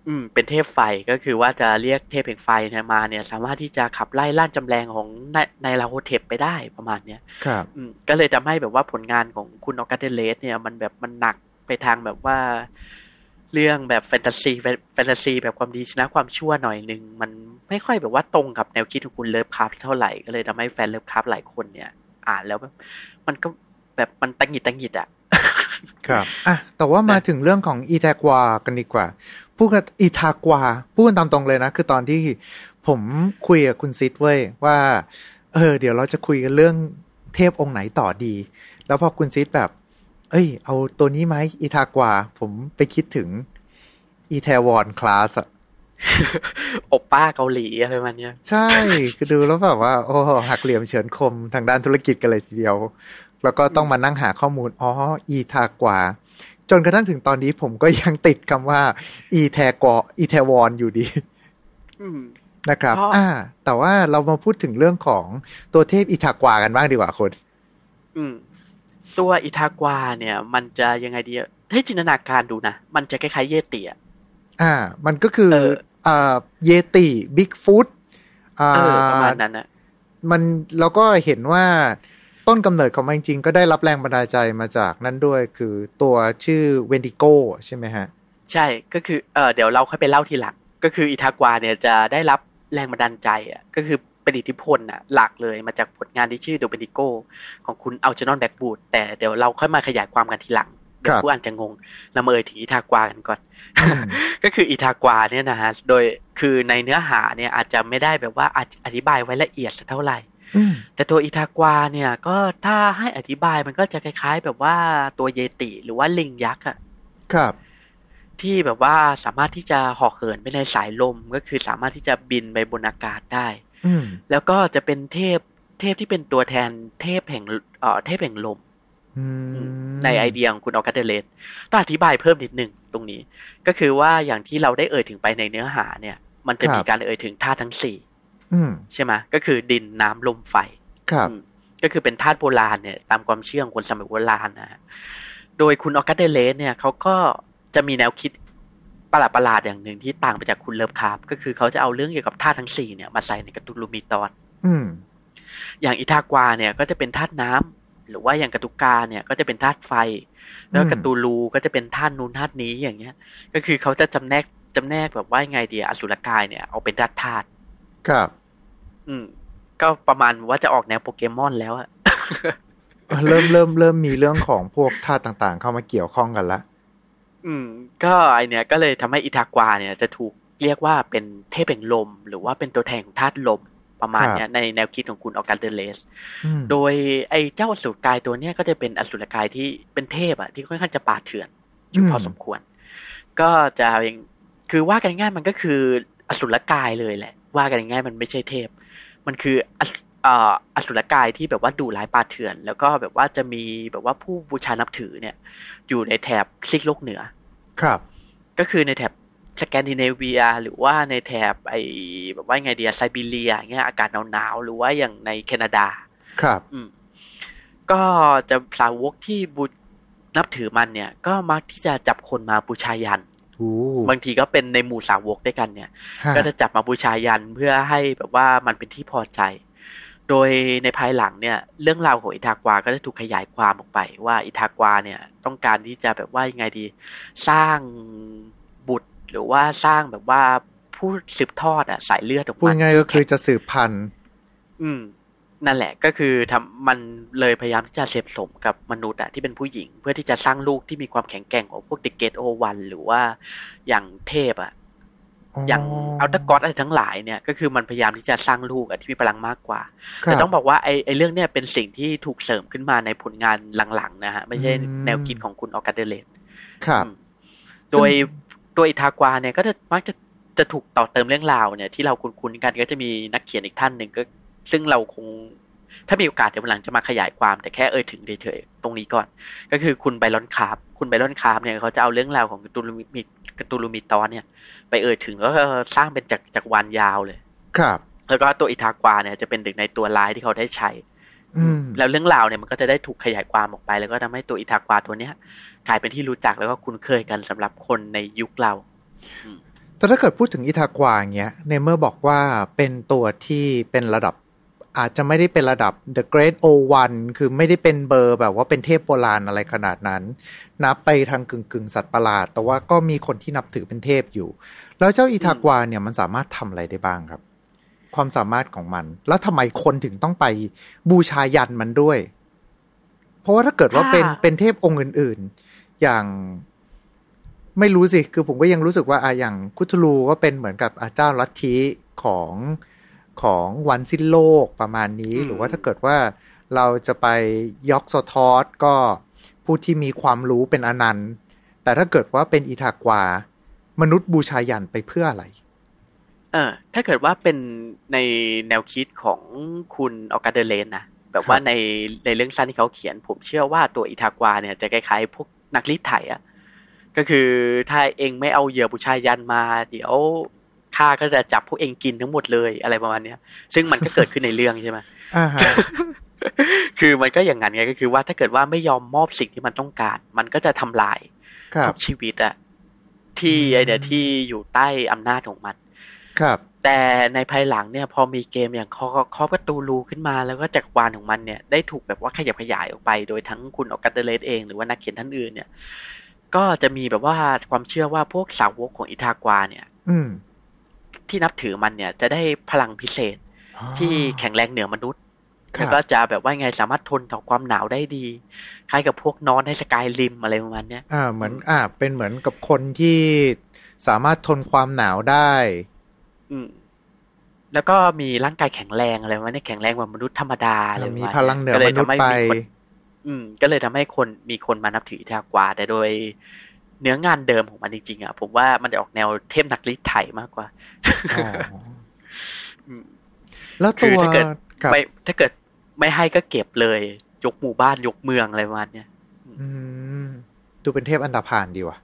อืม เป็นเทพไฟก็คือว่าจะเรียกเทพแห่งไฟเนี่ยมาเนี่ย สามารถที่จะขับไล่ร่างจำแลงของในในลาโฮเทปไปได้ประมาณเนี้ยครับอืมก็เลยทำให้แบบว่าผลงานของคุณออกัสเดเลสเนี่ยมันแบบมันหนักไปทางแบบว่า เรื่องแบบแฟนตาซีแฟนตาซีแบบความดีชนะความชั่วหน่อยหนึ่งมันไม่ค่อยแบบว่าตรงกับแนวคิดของคุณเลิฟคราฟเท่าไหร่ก็เลยทำให้แฟนเลิฟคราฟหลายคนเนี่ย อ่านแล้วแบบมันก็แบบมันตังหงิดตังหงิดอะครับอะแต่ว่ามาถึงเรื่องของอีแทกวากันดีกว่า พูดกันอีทากวาพูดกันตามตรงเลยนะ คือตอนที่ผมคุยกับคุณซิดเว้ยว่า เออ เดี๋ยวเราจะคุยกันเรื่องเทพองค์ไหนต่อดี แล้วพอคุณซิดแบบ เอ้ย เอาตัวนี้ไหมอีทากวาผมไปคิดถึงอีแทวอนคลาสอะอบป้าเกาหลีอะไรประมาณเนี้ย ใช่ คือดูแล้วแบบว่า โอ้หักเหลี่ยมเฉือนคมทางด้านธุรกิจกันเลยทีเดียว แล้วก็ต้องมานั่งหาข้อมูล อ๋อ อีทากวา จนกระทั่งถึงตอนนี้ผมก็ยังติดคำว่า อีแทกวอีแทวอนอยู่ดีอืมนะครับเพราะอ่า แต่ว่าเรามาพูดถึงเรื่องของตัวเทพอีทากวากันบ้างดีกว่าคุณอืม ตัวอิทากวาเนี่ย มันจะยังไงดีอะให้จินตนาการดูนะ มันจะคล้ายๆเยติอะอ่า มันก็คือเอออ่าเยติบิ๊กฟุตอ่าเออประมาณนั้นนะมันเราก็เห็นว่า ต้นกำเนิดของมันจริง ๆ ก็ได้รับแรงบันดาลใจมาจากนั่นด้วยคือตัวชื่อเวนดิโกใช่ไหมฮะ ใช่ก็คือเออเดี๋ยวเราค่อยไปเล่าทีหลัง ก็คืออิทากวาเนี่ยจะได้รับแรงบันดาลใจอะก็คือไปเป็นอิทธิพลน่ะหลักเลยมาจากผลงานที่ชื่อ The Wendigo ของคุณอัลเจอนอนแบล็กวูดแต่เดี๋ยวเราค่อยมาขยายความกันทีหลังเดี๋ยวผู้อ่านจะงงเรามาเอ่ยถึงอิทากวากันก่อน ก็คืออิทากวาเนี่ยนะฮะโดยคือในเนื้อหาเนี่ยอาจจะไม่ได้แบบว่าอธิบายไว้ละเอียดสักเท่าไหร่ แต่ตัวอิทากวาเนี่ยก็ถ้าให้อธิบายมันก็จะคล้ายๆ แบบว่าตัวเยติหรือว่าลิงยักษ์อะครับ ที่แบบว่าสามารถที่จะห่อเหินไปในสายลมก็คือสามารถที่จะบินไปบนอากาศได้แล้วก็จะเป็นเทพเทพที่เป็นตัวแทนเทพแห่งเอ่อเทพแห่งลมในไอเดียของคุณออกัสเดเลสต้องอธิบายเพิ่มนิดหนึ่งตรงนี้ ก็คือว่าอย่างที่เราได้เอ่ยถึงไปในเนื้อหาเนี่ย มันจะมีการเอ่ยถึงธาตุทั้งสี่ ใช่ไหมก็คือดินน้ำลมไฟครับก็คือเป็นธาตุโบราณเนี่ยตามความเชื่อของคนสมัยโบราณนะโดยคุณออกัสเดเลสเนี่ยเขาก็จะมีแนวคิดประหลาดประหลาดอย่างหนึ่งที่ต่างไปจากคุณเลิฟคราฟก็คือเขาจะเอาเรื่องเกี่ยวกับธาตุทั้งสี่เนี่ยมาใส่ใน Cthulhu Mythosอืมอย่างอิทากวาเนี่ยก็จะเป็นธาตุน้ำหรือว่าอย่างกระตุกาเนี่ยก็จะเป็นธาตุไฟ แล้วกระตูลูก็จะเป็นธาตุนูนธาตุนี้อย่างเงี้ย ก็คือเขาจะจำแนกจำแนกแบบว่าไงเดียอสุรกายเนี่ยเอาเป็นธาตุธาตุครับ อืม ก็ประมาณว่าจะออกแนวโปเกมอนแล้วอะเริ่มเริ่มเริ่มมีเรื่องของพวกธาตุต่างๆ เข้ามาเกี่ยวข้องกันละอืม ก็ไอเนี้ยก็เลยทำให้อิทากวาเนี่ย จะถูกเรียกว่าเป็นเทพแห่งลม หรือว่าเป็นตัวแทนของธาตุลมประมาณเนี้ยในแนวคิดของคุณออการเดเลส โดยไอ้เจ้าอสุรกายตัวเนี้ยก็จะเป็นอสุรกายที่เป็นเทพอะที่ค่อนข้างจะป่าเถื่อนอยู่พอสมควร ก็จะคือว่ากันง่ายมันก็คืออสุรกายเลยแหละ ว่ากันง่ายมันไม่ใช่เทพ มันคืออสุรกายที่แบบว่าดูร้ายป่าเถื่อน แล้วก็แบบว่าจะมีแบบว่าผู้บูชานับถือเนี่ย อยู่ในแถบซีกโลกเหนือ ครับ ก็คือในแถบสแกนดิเนเวีย หรือว่าในแถบไอแบบว่าไงเดียไซบีเรียเงี้ยอากาศหนาวๆหรือว่าอย่างในแคนาดา ครับ อืมก็จะสาวกที่บูนับถือมันเนี่ย ก็มักที่จะจับคนมาบูชายัน บางทีก็เป็นในหมู่สาวกด้วยกันเนี่ย ก็จะจับมาบูชายันเพื่อให้แบบว่ามันเป็นที่พอใจ โดยในภายหลังเนี่ย เรื่องราวของอิทากวาก็จะถูกขยายความออกไป ว่าอิทากวาเนี่ย ต้องการที่จะแบบว่ายังไงดี สร้างบุตรหรือว่าสร้างแบบว่าผู้สืบทอดอะสายเลือดออกมาพูดง่ายก็คือจะสืบพันธุ์อืม นั่นแหละก็คือทำมันเลยพยายามที่จะเสพสมกับมนุษย์อะที่เป็นผู้หญิง เพื่อที่จะสร้างลูกที่มีความแข็งแกร่งของพวกเดเกตโอวันหรือว่าอย่างเทพอะอย่างอัลตกอสอะไรทั้งหลายเนี่ยก็คือมันพยายามที่จะสร้างลูกอะที่มีพลังมากกว่า แต่ต้องบอกว่าไอ้ไอ้เรื่องเนี้ยเป็นสิ่งที่ถูกเสริมขึ้นมาในผลงานหลังๆนะฮะไม่ใช่แนวคิดของคุณออกัสเดเลสครับ โดยตัวอิทากวาเนี่ยก็จะมักจะจะถูกต่อเติมเรื่องราวเนี่ยที่เราคุ้นๆกันก็จะมีนักเขียนอีกท่านหนึ่งก็ ซึ่งเราคงถ้ามีโอกาสเดี๋ยววันหลังจะมาขยายความแต่แค่เอ่ยถึงเฉยๆตรงนี้ก่อน ก็คือคุณไบรอนคาร์บคุณไบรอนคาร์บเนี่ยเขาจะเอาเรื่องราวของ Cthulhu My- Cthulhu Mythos เนี่ย ไปเอ่ยถึงแล้วก็สร้างเป็นจากจากวันยาวเลย ครับ แล้วก็ตัวอิทากวาเนี่ยจะเป็นหนึ่งในตัวลายที่เขาได้ใช้แล้วเรื่องราวเนี่ยมันก็จะได้ถูกขยายความออกไป แล้วก็ทำให้ตัวอิทากวาตัวเนี้ยกลายเป็นที่รู้จักแล้วก็คุ้นเคยกันสำหรับคนในยุคเราแต่ถ้าเกิดพูดถึงอิทากวาเงี้ยเนเมอร์บอกว่าเป็นตัวที่เป็นระดับ อาจจะไม่ได้เป็นระดับ The Great O1 คือไม่ได้เป็นเบอร์แบบว่าเป็นเทพโบราณอะไรขนาดนั้น นับไปทางกึ่งกึ่งสัตว์ประหลาด แต่ว่าก็มีคนที่นับถือเป็นเทพอยู่ แล้วเจ้าอิทากวาเนี่ยมันสามารถทำอะไรได้บ้างครับ ความสามารถของมัน แล้วทำไมคนถึงต้องไปบูชายันมันด้วย เพราะว่าถ้าเกิดว่าเป็นเป็นเทพองค์อื่น ๆ อย่างไม่รู้สิ คือผมก็ยังรู้สึกว่าอะอย่างคุทูลูก็เป็นเหมือนกับอาเจ้าลัทธิของ ของวันสิ้นโลกประมาณนี้ หรือว่าถ้าเกิดว่าเราจะไปยอกโซทอสก็ผู้ที่มีความรู้เป็นอนันต์ แต่ถ้าเกิดว่าเป็นอิทากวา มนุษย์บูชายันไปเพื่ออะไร เออ ถ้าเกิดว่าเป็นในแนวคิดของคุณออกาเดเลนนะแบบว่าในในเรื่องสั้นที่เขาเขียน ผมเชื่อว่าตัวอิทากวาเนี่ยจะคล้ายๆพวกนักลิทไถอะก็คือถ้าเองไม่เอาเหยื่อบูชายันมา เดี๋ยว ข้าก็จะจับพวกเองกินทั้งหมดเลยอะไรประมาณเนี้ย ซึ่งมันก็เกิดขึ้นในเรื่องใช่ไหมคือมันก็อย่างนั้นไงก็คือว่าถ้าเกิดว่าไม่ยอมมอบสิ่งที่มันต้องการ มันก็จะทำลายทุกชีวิตอะที่ไอเดียที่อยู่ใต้อำนาจของมัน ครับ แต่ในภายหลังเนี่ย พอมีเกมอย่างคอคอประตูรูขึ้นมาแล้วก็จักรวาลของมันเนี่ยได้ถูกแบบว่าขยับขยายออกไป โดยทั้งคุณออกกัตเตเลสเองหรือว่านักเขียนท่านอื่นเนี่ย ก็จะมีแบบว่าความเชื่อว่าพวกสาวกของอิทากวาเนี่ย อื ที่นับถือมันเนี่ย จะได้พลังพิเศษที่แข็งแรงเหนือมนุษย์คแล้วรับก็จะแบบว่าไงสามารถทนต่อความหนาวได้ดี คล้ายกับพวกนอนในสกายริมอะไรประมาณเนี้ยอ่าเหมือนอ่า เป็นเหมือนกับคนที่สามารถทนความหนาวได้ อืมแล้วก็มีร่างกายแข็งแรงอะไรประมาณนี้แข็งแรงกว่ามนุษย์ธรรมดาอะไรประมีมาณพลังเหนือก็มเลยนุษทำให้ย์ไปมีคนอืม ก็เลยทำให้คนมีคนมานับถืออิทากวาแต่โดย เนื้องานเดิมของมันจริงๆอะผมว่ามันจะออกแนวเทพนักรีดไถมากกว่าอ๋ออืมแล้วคืตัอวถ้าเกิดครับไม่ถ้าเกิดไม่ให้ก็เก็บเลย ยกหมู่บ้านยกเมืองอะไรประมาณเนี้ยอืมดูเป็นเทพอันดาพานดีว่ะ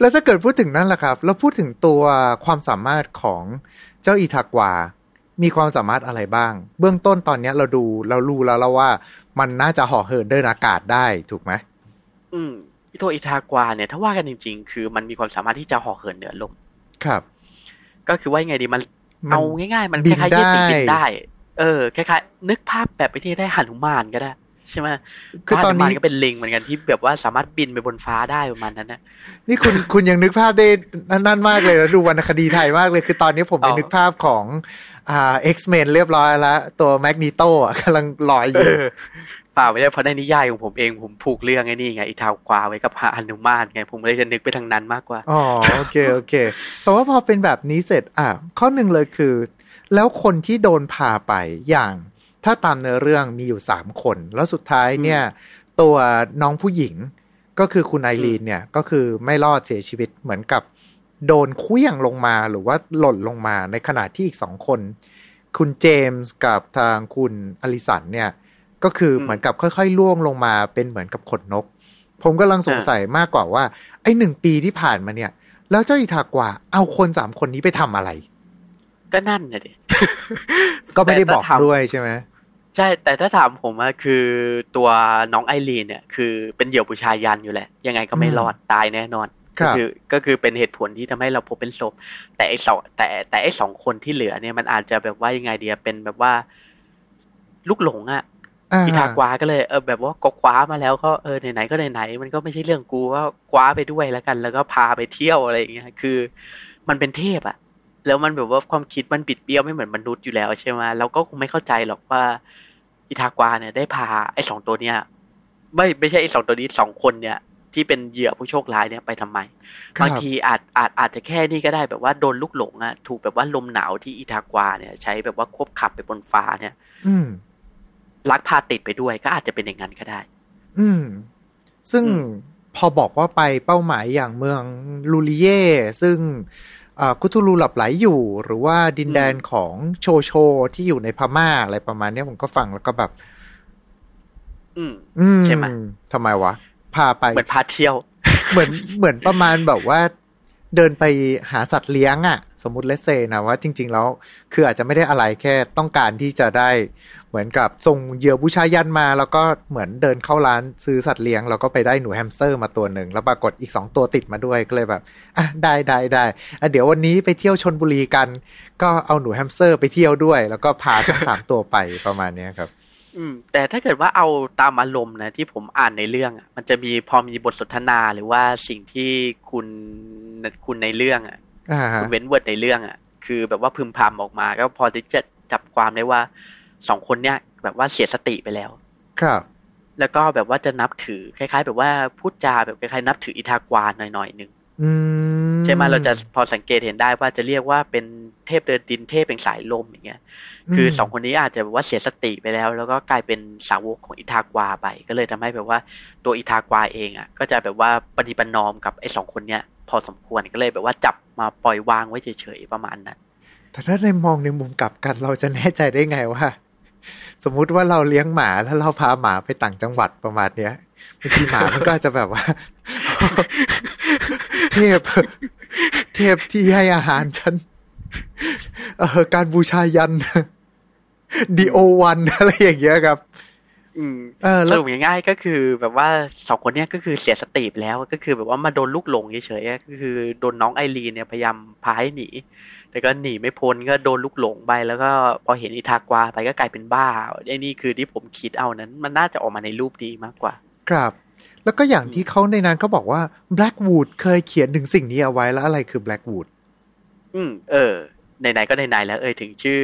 แล้วถ้าเกิดพูดถึงนั่นแหละครับ แล้วพูดถึงตัวความสามารถของเจ้าอีทากวา มีความสามารถอะไรบ้าง เบื้องต้นตอนเนี้ยเราดูเรารู้แล้วแล้วว่า มันน่าจะห่อเหินเดินอากาศได้ถูกไหมอืมอิโตอิทากวาเนี่ยถ้าว่ากันจริง ๆ คือมันมีความสามารถที่จะห่อเหินเหนือลม ครับ ก็คือว่ายังไงดีมันมันเอาง่าย ๆ มันบิคนล้ายๆได้เยติบินได้ เออคล้ายๆนึกภาพแบบไปที่ได้หันุมานก็ได้ใช่ไหมคือตอนหนุมานี้ก็เป็นลิงเหมือนกันที่แบบว่าสามารถบินไปบนฟ้าได้ประมาณนั้นนะนี่คุณคุณยังนึกภาพได้นั่นมากเลยแล้วดูวรรณคดีไทยมากเลย คือตอนนี้ผมอ๋ไปอนึกภาพของ อ่า X-Men เรียบร้อยแล้ว ตัวแมกนีโตกำลังลอยอเอยู่อเปล่าไม่ได้เพราะในนิยายของผมเองผมผูกเรื่องไอ้นี่ไงอิทากวาไว้กับหนุมานไง ผมเลยจะนึกไปทางนั้นมากกว่า อ๋อ โอเค โอเค แต่ว่าพอเป็นแบบนี้เสร็จอะข้อหนึ่งเลยคือ แล้วคนที่โดนพาไปอย่างถ้าตามเนื้อเรื่องมีอยู่สามคน แล้วสุดท้ายเนี่ย ตัวน้องผู้หญิงก็คือคุณไอรีนเนี่ย ก็คือไม่รอดเสียชีวิตเหมือนกับ โดนเคลื่องลงมาหรือว่าหล่นลงมาในขณะที่อีกสองคน คุณเจมส์กับทางคุณอลิสันเนี่ย ก็คือเหมือนกับค่อยๆล่วงลงมาเป็นเหมือนกับขนนก ผมกำลังสงสัยมากกว่าว่า ไอ้หนึ่งปีที่ผ่านมาเนี่ย แล้วเจ้าอิทากวาเอาคนสามคนนี้ไปทำอะไร ก็นั่นนะดิก็ไม่ได้แต่บถ้าอกถามด้วยใช่ไหมใช่ แต่ถ้าถามผมอะคือตัวน้องไอรีนเนี่ย คือเป็นเหยื่อบูชายันอยู่แหละ ยังไงก็ไม่รอดตายแน่นอนค ก็รับคือก็คือเป็นเหตุผลที่ทำให้เราพบเป็นศพ แต่ไอสองแต่แต่ไอสองคนที่เหลือเนี่ยมันอาจจะแบบว่ายังไงเดียเป็นแบบว่า ลูกหลงอะาอีทากวาก็เลยเออแบบว่าก็คว้ามาแล้วก็เออไหนๆก็ไหนๆมันก็ไม่ใช่เรื่องกูว่าคว้าไปด้วยแล้วกัน แล้วก็พาไปเที่ยวอะไรอย่างเงี้ยคือ มันเป็นเทพอะแล้วมันแบบว่าความคิดมันบิดเบี้ยวไม่เหมือนมนุษย์อยู่แล้วใช่ไหมเราก็คงไม่เข้าใจหรอกว่าอีทากวาเนี่ยได้พาไอ้สองตัวเนี้ยไม่ไม่ใช่ไอ้สองตัวนี้สองคนเนี่ย ที่เป็นเหยื่อผู้โชคร้ายเนี่ยไปทำไมครับบางทีอาจอาจอาจจะแค่นี้ก็ได้แบบว่าโดนลูกหลงอะถูกแบบว่าลมหนาวที่อีทากวาเนี่ย ใช้แบบว่าควบขับไปบนฟ้าเนี่ย อืมลักพาติดไปด้วยก็อาจจะเป็นอย่างนั้นก็ได้ อืม ซึ่งอืมพอบอกว่าไปเป้าหมายอย่างเมืองลูลิเย่ซึ่งอ่าคุทูลูหลับไหลอยู่ หรือว่าดินแดนของโชโชที่อยู่ในพม่าอะไรประมาณเนี้ยผมก็ฟังแล้วก็แบบ อืมอืมใช่ไหมทำไมวะ พาไปเหมือนพาเที่ยว เหมือนเหมือนประมาณแบบว่า เดินไปหาสัตว์เลี้ยงอะ่ะ สมมติ let's say นะว่าจริง ๆ แล้ว คืออาจจะไม่ได้อะไรแค่ต้องการที่จะได้เหมือนกับส่งเหยื่อบูชายันมา แล้วก็เหมือนเดินเข้าร้านซื้อสัตว์เลี้ยง แล้วก็ไปได้หนูแฮมสเตอร์มาตัวหนึ่ง แล้วปรากฏอีกสองตัวติดมาด้วยก็เลยแบบอะได้ได้ได้อะเดี๋ยววันนี้ไปเที่ยวชนบุรีกัน ก็เอาหนูแฮมสเตอร์ไปเที่ยวด้วย แล้วก็พาทั้งสามตัวไปประมาณเนี้ยครับ อืม แต่ถ้าเกิดว่าเอาตามอารมณ์นะที่ผมอ่านในเรื่องอะ มันจะมีพอมีบทสนทนาหรือว่าสิ่งที่คุณคุณในเรื่องอะอ่าฮะคุณเว้นเวิร์ดในเรื่องอะ คือแบบว่าพึมพำออกมาก็พอที่จะจับความได้ว่าสองคนเนี้ยแบบว่าเสียสติไปแล้ว ครับ แล้วก็แบบว่าจะนับถือคล้าย ๆ แบบว่าพูดจาแบบคล้ายๆนับถืออิทากวาหน่อยๆหนึ่งอืม ใช่ไหมเราจะพอสังเกตเห็นได้ว่าจะเรียกว่าเป็นเทพเดินดินเทพเป็นสายลมอย่างเงี้ย คือสองคนนี้อาจจะแบบว่าเสียสติไปแล้ว แล้วก็กลายเป็นสาวกของอิทากวาไป ก็เลยทำให้แบบว่าตัวอิทากวาเองอะ ก็จะแบบว่าปฏิบัตินอมกับไอ้สองคนเนี้ย พอสมควรก็เลยแบบว่าจับมาปล่อยวางไว้เฉยๆประมาณนั้น แต่ถ้าในมองในมุมกลับกันเราจะแน่ใจได้ไงว่าสมมุติว่าเราเลี้ยงหมาแล้วเราพาหมาไปต่างจังหวัดประมาณเนี้ยบางทีหมามันก็อาจจะแบบว่า เทพ เทพที่ให้อาหารฉัน เออการบูชายันดีโอวันอะไรอย่างเงี้ยครับ อืมเออสแล้วรุปง่ายๆก็คือ แบบว่าสองคนเนี้ยก็คือเสียสติไปแล้วก็คือแบบว่ามาโดนลูกหลงเฉยๆก็คือโดนน้องไอรีนเนี่ยพยายามพาให้หนีแต่ก็หนีไม่พ้นก็โดนลูกหลงไปแล้วก็พอเห็นอิทากวาไปก็กลายเป็นบ้าไอ้นี่คือที่ผมคิดเอานั้น มันน่าจะออกมาในรูปดีมากกว่า ครับ แล้วก็อย่างที่เขาในนั้นเขาบอกว่า Blackwood เคยเขียนถึงสิ่งนี้เอาไว้แล้วอะไรคือ Blackwood อืม เออไหนๆก็ไหนๆแล้วเอ่ยถึงชื่อ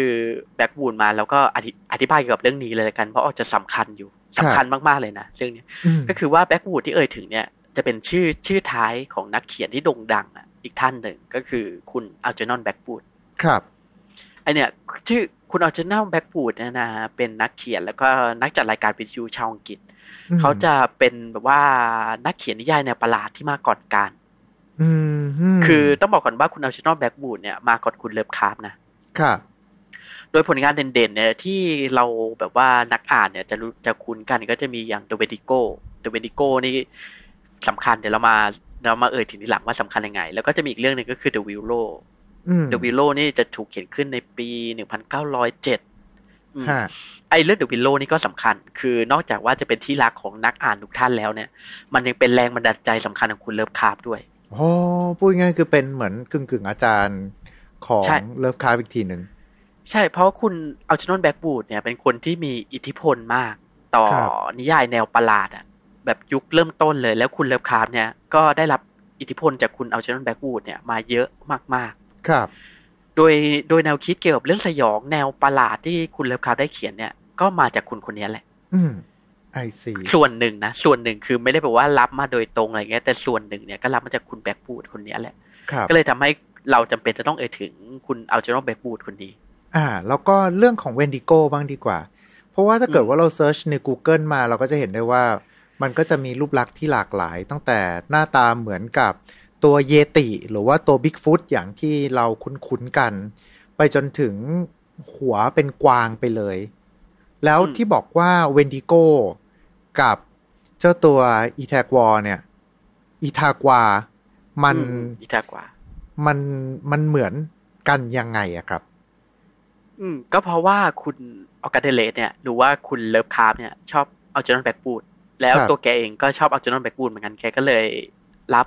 Blackwood มาแล้วก็อธิอธิบายเกี่ยวกับเรื่องนี้เลยละกันเพราะอาจจะสำคัญอยู่สำคัญมากๆเลยนะเรื่องนี้อืมก็คือว่า Blackwood ที่เอ่ยถึงเนี่ยจะเป็นชื่อชื่อท้ายของนักเขียนที่โด่งดังอะอีกท่านหนึ่งก็คือคุณ Algernon Blackwood ครับไอ้เนี่ยชื่อคุณ Algernon Blackwood เนี่ยนะเป็นนักเขียนแล้วก็นักจัดรายการวิทยุชาวอังกฤษอืม เขาจะเป็นแบบว่านักเขียนนิยายแนวประหลาดที่มาก่อนการอืมมคือต้องบอกก่อนว่าคุณ Algernon Blackwood เนี่ยมาก่อนคุณ Lovecraft นะครับโดยผลงานเด่นๆเนี่ยที่เราแบบว่านักอ่านเนี่ยจะรู้จะคุ้นกันก็จะมีอย่าง The Wendigo The Wendigo นี่สำคัญเดี๋ยวเรามาเรามาเอ่ยถึงทีหลังว่าสำคัญยังไง แล้วก็จะมีอีกเรื่องหนึ่งก็คือ The Willow อืม The Willow นี่จะถูกเขียนขึ้นในปี1907อืมฮะ ไอ้เรื่อง The Willow นี่ก็สำคัญ คือนอกจากว่าจะเป็นที่รักของนักอ่านทุกท่านแล้วเนี่ย มันยังเป็นแรงบันดาลใจสำคัญของคุณ Lovecraft ด้วยโอ้พูดง่ายๆคือเป็นเหมือนกึ่งกึ่งๆอาจารย์ของใช่ Lovecraft อีกทีหนึ่งใช่ เพราะคุณ Algernon Blackwood เนี่ยเป็นคนที่มีอิทธิพลมาก ต่อครับนิยายแนวประหลาดอะแบบยุคเริ่มต้นเลย แล้วคุณ Lovecraft เนี่ยก็ได้รับอิทธิพลจากคุณ Algernon Blackwood เนี่ยมาเยอะมากครับๆ โดยโดยแนวคิดเกี่ยวกับเรื่องสยองแนวประหลาดที่คุณ Lovecraft ได้เขียนเนี่ย ก็มาจากคุณคนนี้แหละ อืม I see ส่วนหนึ่งนะส่วนหนึ่งคือไม่ได้แบบว่ารับมาโดยตรงอะไรเงี้ยแต่ส่วนหนึ่งเนี่ยก็รับมาจากคุณ Blackwood คนนี้แหละครับก็เลยทำให้เราจำเป็นจะต้องเอ่ยถึงคุณ Algernon Blackwood คนนี้ อ่า แล้วก็เรื่องของเวนดิโก้บ้างดีกว่า เพราะว่าถ้าเกิดอืมว่าเรา search ใน Google มาเราก็จะเห็นได้ว่า มันก็จะมีรูปลักษณ์ที่หลากหลาย ตั้งแต่หน้าตาเหมือนกับ ตัวเยติ หรือว่าตัวบิ๊กฟุตอย่างที่เราคุ้นๆกัน ไปจนถึงหัวเป็นกวางไปเลย แล้วอืมที่บอกว่าเวนดิโก้กับเจ้าตัวอิทากวาเนี่ยอิทากวา มันอืออิทากวามันมันเหมือนกันยังไงอะครับ อืม ก็เพราะว่าคุณAugust Derleth เนี่ยหรือว่าคุณ Lovecraft เนี่ย ชอบ Algernon Blackwood แล้วครับตัวแกเองก็ชอบ Algernon Blackwood เหมือนกันแกก็เลยรับ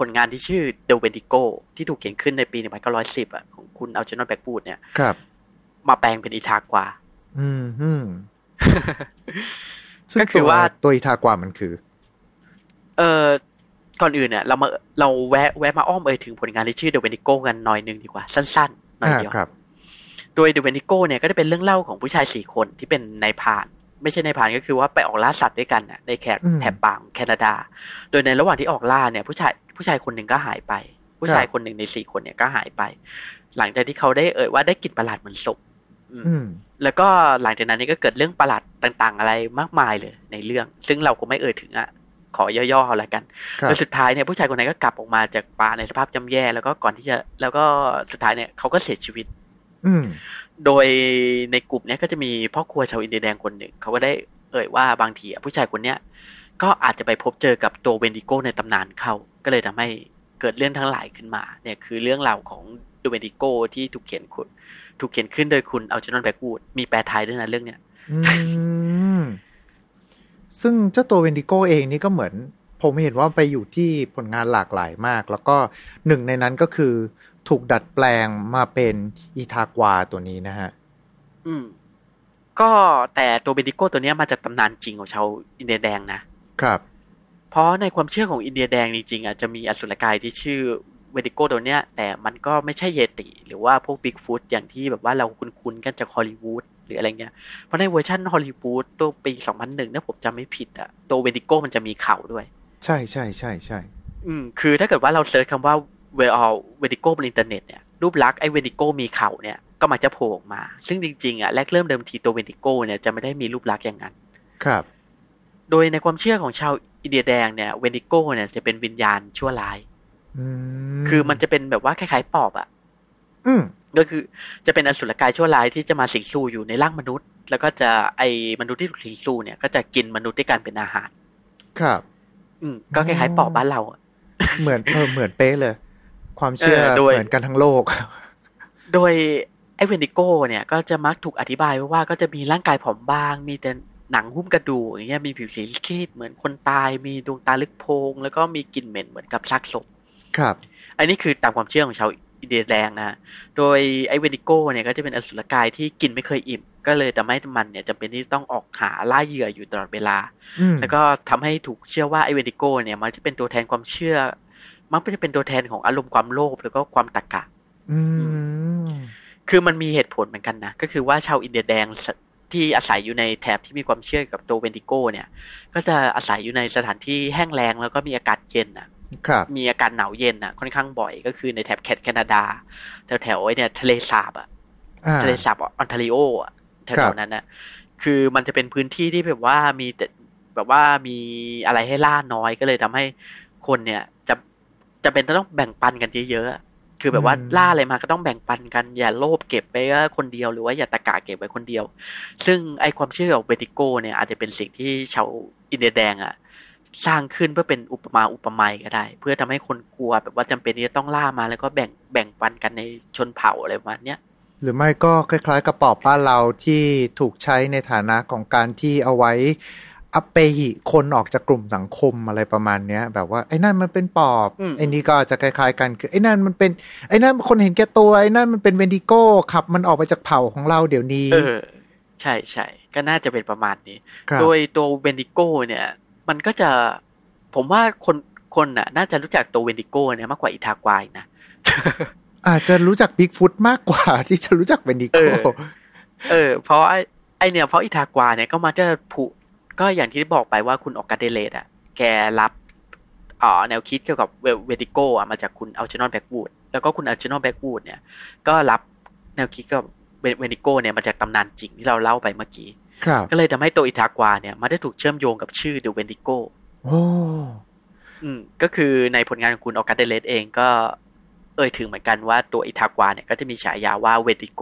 ผลงานที่ชื่อ The Wendigo ที่ถูกเขียนขึ้นในปี 1910อะของคุณ Algernon Blackwood เนี่ยครับ มาแปลงเป็นอิทากวาอืมอืมซึ่งก็คือตัวว่าตัวอิทากวามันคือ เออก่อนอื่นเนี่ยเรามาเราแวะแวะมาอ้อมเอ่ยถึงผลงานที่ชื่อ The Wendigo กันหน่อยหนึ่งดีกว่า สั้นๆหน่อยอ่าเดี๋ยวครับโดย The Wendigo เนี่ยก็จะเป็นเรื่องเล่าของผู้ชายสี่คนที่เป็นนายพรานไม่ใช่นายพรานก็คือว่าไปออกล่าสัตว์ด้วยกันน่ะในแถบอืมแถบป่าของแคนาดา โดยในระหว่างที่ออกล่าเนี่ย ผู้ชาย ผู้ชายคนหนึ่งก็หายไป ผู้ชายคนหนึ่งในสี่คนเนี่ยก็หายไป หลังจากที่เขาได้เอ่ยว่าได้กลิ่นประหลาดเหมือนศพอืมอืมแล้วก็หลังจากนั้นนี่ก็เกิดเรื่องประหลาดต่าง ๆ อะไรมากมายเลย ในเรื่อง ซึ่งเราก็ไม่เอ่ยถึงอะขอย่อๆเอาละกันครับแล้วสุดท้ายเนี่ยผู้ชายคนนั้นก็กลับออกมาจากป่าในสภาพจำแย่แล้วก็ก่อนที่จะ แล้วก็สุดท้ายเนี่ยเขาก็เสียชีวิต อืมโดยในกลุ่มเนี้ยก็จะมีพ่อครัวชาวอินเดียแดงคนหนึ่งเขาก็ได้เอ่ยว่าบางทีอะผู้ชายคนเนี้ย ก็อาจจะไปพบเจอกับตัวเวนดิโกในตำนานเข้า ก็เลยทำให้เกิดเรื่องทั้งหลายขึ้นมา เนี่ยคือเรื่องราวของ The Wendigo ที่ถูกเขียนคุณถูกเขียนขึ้นโดยคุณ Algernon Blackwood มีแปลไทยด้วยนะเรื่องเนี้ยอืมซึ่งเจ้าตัวเวนดิโกเองนี่ก็เหมือน ผมเห็นว่าไปอยู่ที่ผลงานหลากหลายมาก แล้วก็หนึ่งในนั้นก็คือ ถูกดัดแปลงมาเป็นอิทากวาตัวนี้นะฮะ อืม ก็แต่ตัวเวนดิโกตัวเนี้ยมาจากตำนานจริงของชาวอินเดียแดงนะ ครับ เพราะในความเชื่อของอินเดียแดงจริงๆอะจะมีอสุรกายที่ชื่อเวนดิโกตัวเนี้ย แต่มันก็ไม่ใช่เยติ หรือว่าพวกบิ๊กฟุตอย่างที่แบบว่าเราคุ้นๆกันจากฮอลลีวูดหรืออะไรเงี้ย เพราะในเวอร์ชันฮอลลีวูดตัวปี 2001ถ้าผมจำไม่ผิดอะตัวเวนดิโกมันจะมีเขาด้วย ใช่ใช่ใช่ใช่อืมคือถ้าเกิดว่าเรา search คำว่าเวนเวนดิโกบนอินเทอร์เน็ตเนี่ยรูปลักษณ์ไอ้เวนดิโกมีเขาเนี่ยก็มักจะโผล่ออกมา ซึ่งจริงๆอะแรกเริ่มเดิมทีตัวเวนดิโกเนี่ยจะไม่ได้มีรูปลักษณ์อย่างนั้น ครับ โดยในความเชื่อของชาวอินเดียแดงเนี่ยเวนดิโกเนี่ยจะเป็นวิญญาณชั่วร้ายอืมคือมันจะเป็นแบบว่าคล้ายๆปอบอะอืมก็คือจะเป็นอสุรกายชั่วร้ายที่จะมาสิงสู่อยู่ในร่างมนุษย์ แล้วก็จะไอ้มนุษย์ที่ถูกสิงสู่เนี่ย ก็จะกินมนุษย์ด้วยกันเป็นอาหาร ครับ อืมก็คล้ายๆปอบบ้านเราอะเหมือนเออเหมือนเป๊ะเลย ความเชื่อเออโดยเหมือนกันทั้งโลก โดยไอ้เวนดิโกเนี่ย ก็จะมักถูกอธิบายไว้ว่าก็จะมีร่างกายผอมบาง มีแต่ หนังหุ้มกระดูกอย่างเงี้ยมีผิวสีซีดเหมือนคนตายมีดวงตาลึกโพรงแล้วก็มีกลิ่นเหม็นเหมือนกับซากศพครับ อันนี้คือตามความเชื่อของชาวอินเดียแดงนะโดยไอ้เวนดิโกเนี่ยก็จะเป็นอสุรกายที่กินไม่เคยอิ่ม ก็เลยทำให้มันเนี่ยจำเป็นที่ต้องออกหาล่าเหยื่ออยู่ตลอดเวลาอืมแล้วก็ทำให้ถูกเชื่อว่าไอ้เวนดิโกเนี่ยมันจะเป็นตัวแทนความเชื่อ มันจะเป็นตัวแทนของอารมณ์ความโลภแล้วก็ความตะกละอืมคือมันมีเหตุผลเหมือนกันนะ ก็คือว่าชาวอินเดียแดง ที่อาศัยอยู่ในแถบที่มีความเชื่อกับตัวเวนดิโกเนี่ย ก็จะอาศัยอยู่ในสถานที่แห้งแล้งแล้วก็มีอากาศเย็นอะครับมีอากาศหนาวเย็นอะ ค่อนข้างบ่อยก็คือในแถบแคนาดา แถวแถวๆไอ้เนี่ยทะเลสาบอะอ่าทะเลสาบออนทาริโออะแถครัวบๆนั้นน่ะคือมันจะเป็นพื้นที่ที่แบบว่ามีแต่แบบว่ามีอะไรให้ล่าน้อยก็เลยทำให้คนเนี่ย จะจะเป็นต้องแบ่งปันกันเยอะๆอะ คือแบบว่าอืมล่าอะไรมาก็ต้องแบ่งปันกัน อย่าโลภเก็บไปว่าคนเดียวหรือว่าอย่าตะกะเก็บไว้คนเดียว ซึ่งไอความเชื่อของเบติโกเนี่ยอาจจะเป็นสิ่งที่ชาวอินเดียแดงอะสร้างขึ้นเพื่อเป็นอุปมาอุปไมยก็ได้ เพื่อทำให้คนกลัวแบบว่าจำเป็นที่จะต้องล่ามาแล้วก็แบ่งแบ่งปันกันในชนเผ่าอะไรประมาณเนี้ยหรือไม่ก็คล้ายๆ กระปอบบ้านเราที่ถูกใช้ในฐานะของการที่เอาไว้ อัปเปหิคนออกจากกลุ่มสังคมอะไรประมาณเนี้ย แบบว่าไอ้นั่นมันเป็นปอบอืมไอ้นี่ก็จะคล้ายๆ กันคือไอ้นั่นมันเป็นไอ้นั่นคนเห็นแก่ตัวไอ้นั่นมันเป็นเวนดิโก้ขับมันออกไปจากเผ่าของเราเดี๋ยวนี้เออใช่ใช่ก็น่าจะเป็นประมาณนี้ครับโดยตัวเวนดิโกเนี่ย มันก็จะผมว่าคนคนน่ะ น่าจะรู้จักตัวเวนดิโกเนี่ยมากกว่าอิทากวานะอาจจะรู้จักบิ๊กฟุตมากกว่าที่จะรู้จักเวนดิโก้เออเออเพราะไอ้ไอ้เนี่ยเพราะอิทากวาเนี่ยก็มาจะผู ก็อย่างที่บอกไปว่าคุณ August Derleth อะ แกรับเอ่อแนวคิดเกี่ยวกับเวนดิโกอะมาจากคุณ Algernon Blackwood แล้วก็คุณ Algernon Blackwood เนี่ย ก็รับแนวคิดกับ Wendigo เนี่ยมาจากตำนานจริงที่เราเล่าไปเมื่อกี้ครับก็เลยทำให้ตัวอิทากวาเนี่ยมาได้ถูกเชื่อมโยงกับชื่อ The Wendigoโอ้อืก็คือในผลงานของคุณ August Derleth เองก็ เอ่ยถึงเหมือนกันว่าตัวอิทากวาเนี่ยก็จะมีฉายาว่า Wendigo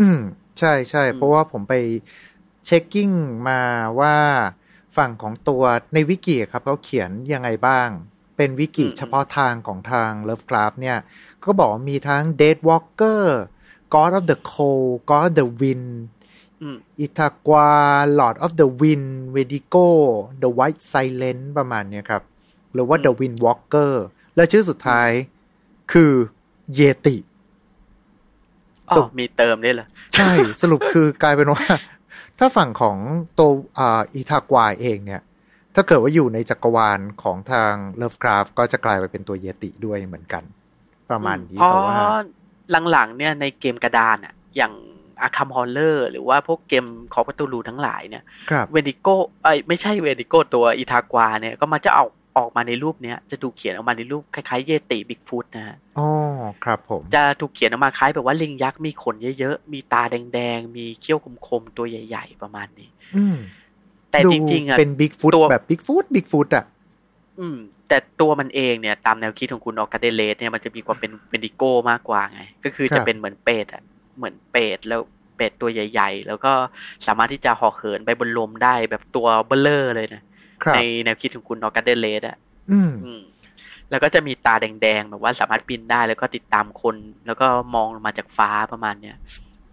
อืม ใช่ใช่อืมเพราะว่าผมไป checking มาว่าฝั่งของตัวในวิกิครับเขาเขียนยังไงบ้าง เป็นวิกิเฉพาะทางของทาง Lovecraft เนี่ย ก็บอกว่ามีทั้ง Dead Walker God of the Cold God of the Wind อืมอิทากวา Lord of the Wind Vedigo The White Silent ประมาณเนี้ยครับ หรือว่า The Wind Walker และชื่อสุดท้ายคือเยติอ๋สอรุปมีเติมด้วยเหรอ ใช่ สรุปคือกลายเป็นว่า ถ้าฝั่งของตัวอ่าอิทากวาเองเนี่ย ถ้าเกิดว่าอยู่ในจักรวาลของทาง Lovecraft ก็จะกลายไปเป็นตัวเยติด้วยเหมือนกัน ประมาณนี้เพราะแต่ว่าหลังๆเนี่ยในเกมกระดานอะอย่าง Arkham Horror หรือว่าพวกเกม Call of Cthulhu ทั้งหลายเนี่ยครับ Wendigo เอ้ยไม่ใช่ Wendigo ตัวอิทากวาเนี่ยก็มาจะเอา ออกมาในรูปเนี้ยจะถูกเขียนออกมาในรูปคล้ายๆเยติบิ๊กฟุตนะฮะอ๋อครับผม จะถูกเขียนออกมาคล้ายแบบว่าลิงยักษ์มีขนเยอะๆ มีตาแดงๆ มีเขี้ยวคมๆ ตัวใหญ่ๆ ประมาณนี้ อืมแต่ดูจริงๆอะเป็นบิ๊กฟุตตัวแบบบิ๊กฟุตบิ๊กฟุตอะ อืม แต่ตัวมันเองเนี่ยตามแนวคิดของคุณ August Derleth เนี่ยมันจะมีความเป็น Wendigo มากกว่าไง ก็คือครัจะเป็นเหมือนเปรตอะเหมือนเปรตแล้วเปรตตัวใหญ่ ๆ แล้วก็สามารถที่จะเหาะเหินไปบนลมได้แบบตัวเบลเลอร์เลยนะครับ ในแนวคิดของคุณ August Derleth อะอืมอืมแล้วก็จะมีตาแดงๆแบบว่าสามารถบินได้แล้วก็ติดตามคน แล้วก็มองลงมาจากฟ้าประมาณเนี้ย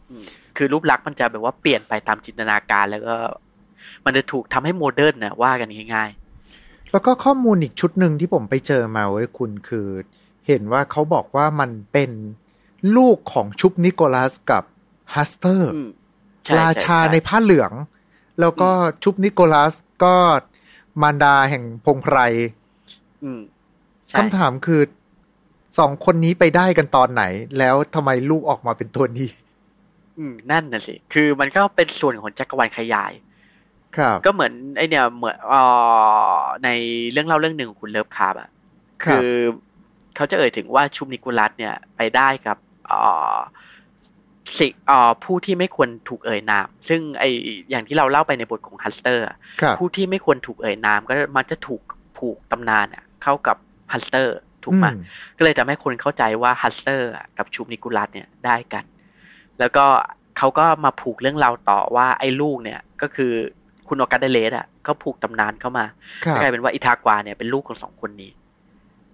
อืมคือรูปลักษณ์มันจะแบบว่าเปลี่ยนไปตามจินตนาการแล้วก็ มันจะถูกทำให้ modern นะว่ากันง่ายแล้วก็ข้อมูลอีกชุดหนึ่งที่ผมไปเจอมาเว้ยคุณคือ เห็นว่าเขาบอกว่ามันเป็นลูกของ Shub-Niggurath กับ Hastur ๆอืมใช่ใช่ใช่ราชาในผ้าเหลือง แล้วก็ Shub-Niggurath ก็ มารดาแห่งพงไพรอืมใช่คำถามคือสองคนนี้ไปได้กันตอนไหน แล้วทำไมลูกออกมาเป็นตัวนี้ อืม นั่นน่ะสิ คือมันก็เป็นส่วนของจักรวาลขยาย ครับ ก็เหมือนไอเนี่ยเหมือนเอ่อในเรื่องเล่าเรื่องหนึ่งของคุณ Lovecraft อะครับคือเขาจะเอ่ยถึงว่า Shub-Niggurath เนี่ย ไปได้กับเอ่อ สิเอ่อผู้ที่ไม่ควรถูกเอ่ยนาม ซึ่งไออย่างที่เราเล่าไปในบทของ Hastur อะครับผู้ที่ไม่ควรถูกเอ่ยนาม ก็มันจะถูกผูกตำนานอะเข้ากับ Hastur ถูกไหมอืมก็เลยทำให้คนเข้าใจว่า Hastur อะกับ Shub-Niggurath เนี่ยได้กัน แล้วก็เขาก็มาผูกเรื่องราวต่อว่าไอ้ลูกเนี่ยก็คือคุณ August Derleth อะก็ผูกตำนานเข้ามาครับกลายเป็นว่าอิทากวาเนี่ยเป็นลูกของสองคนนี้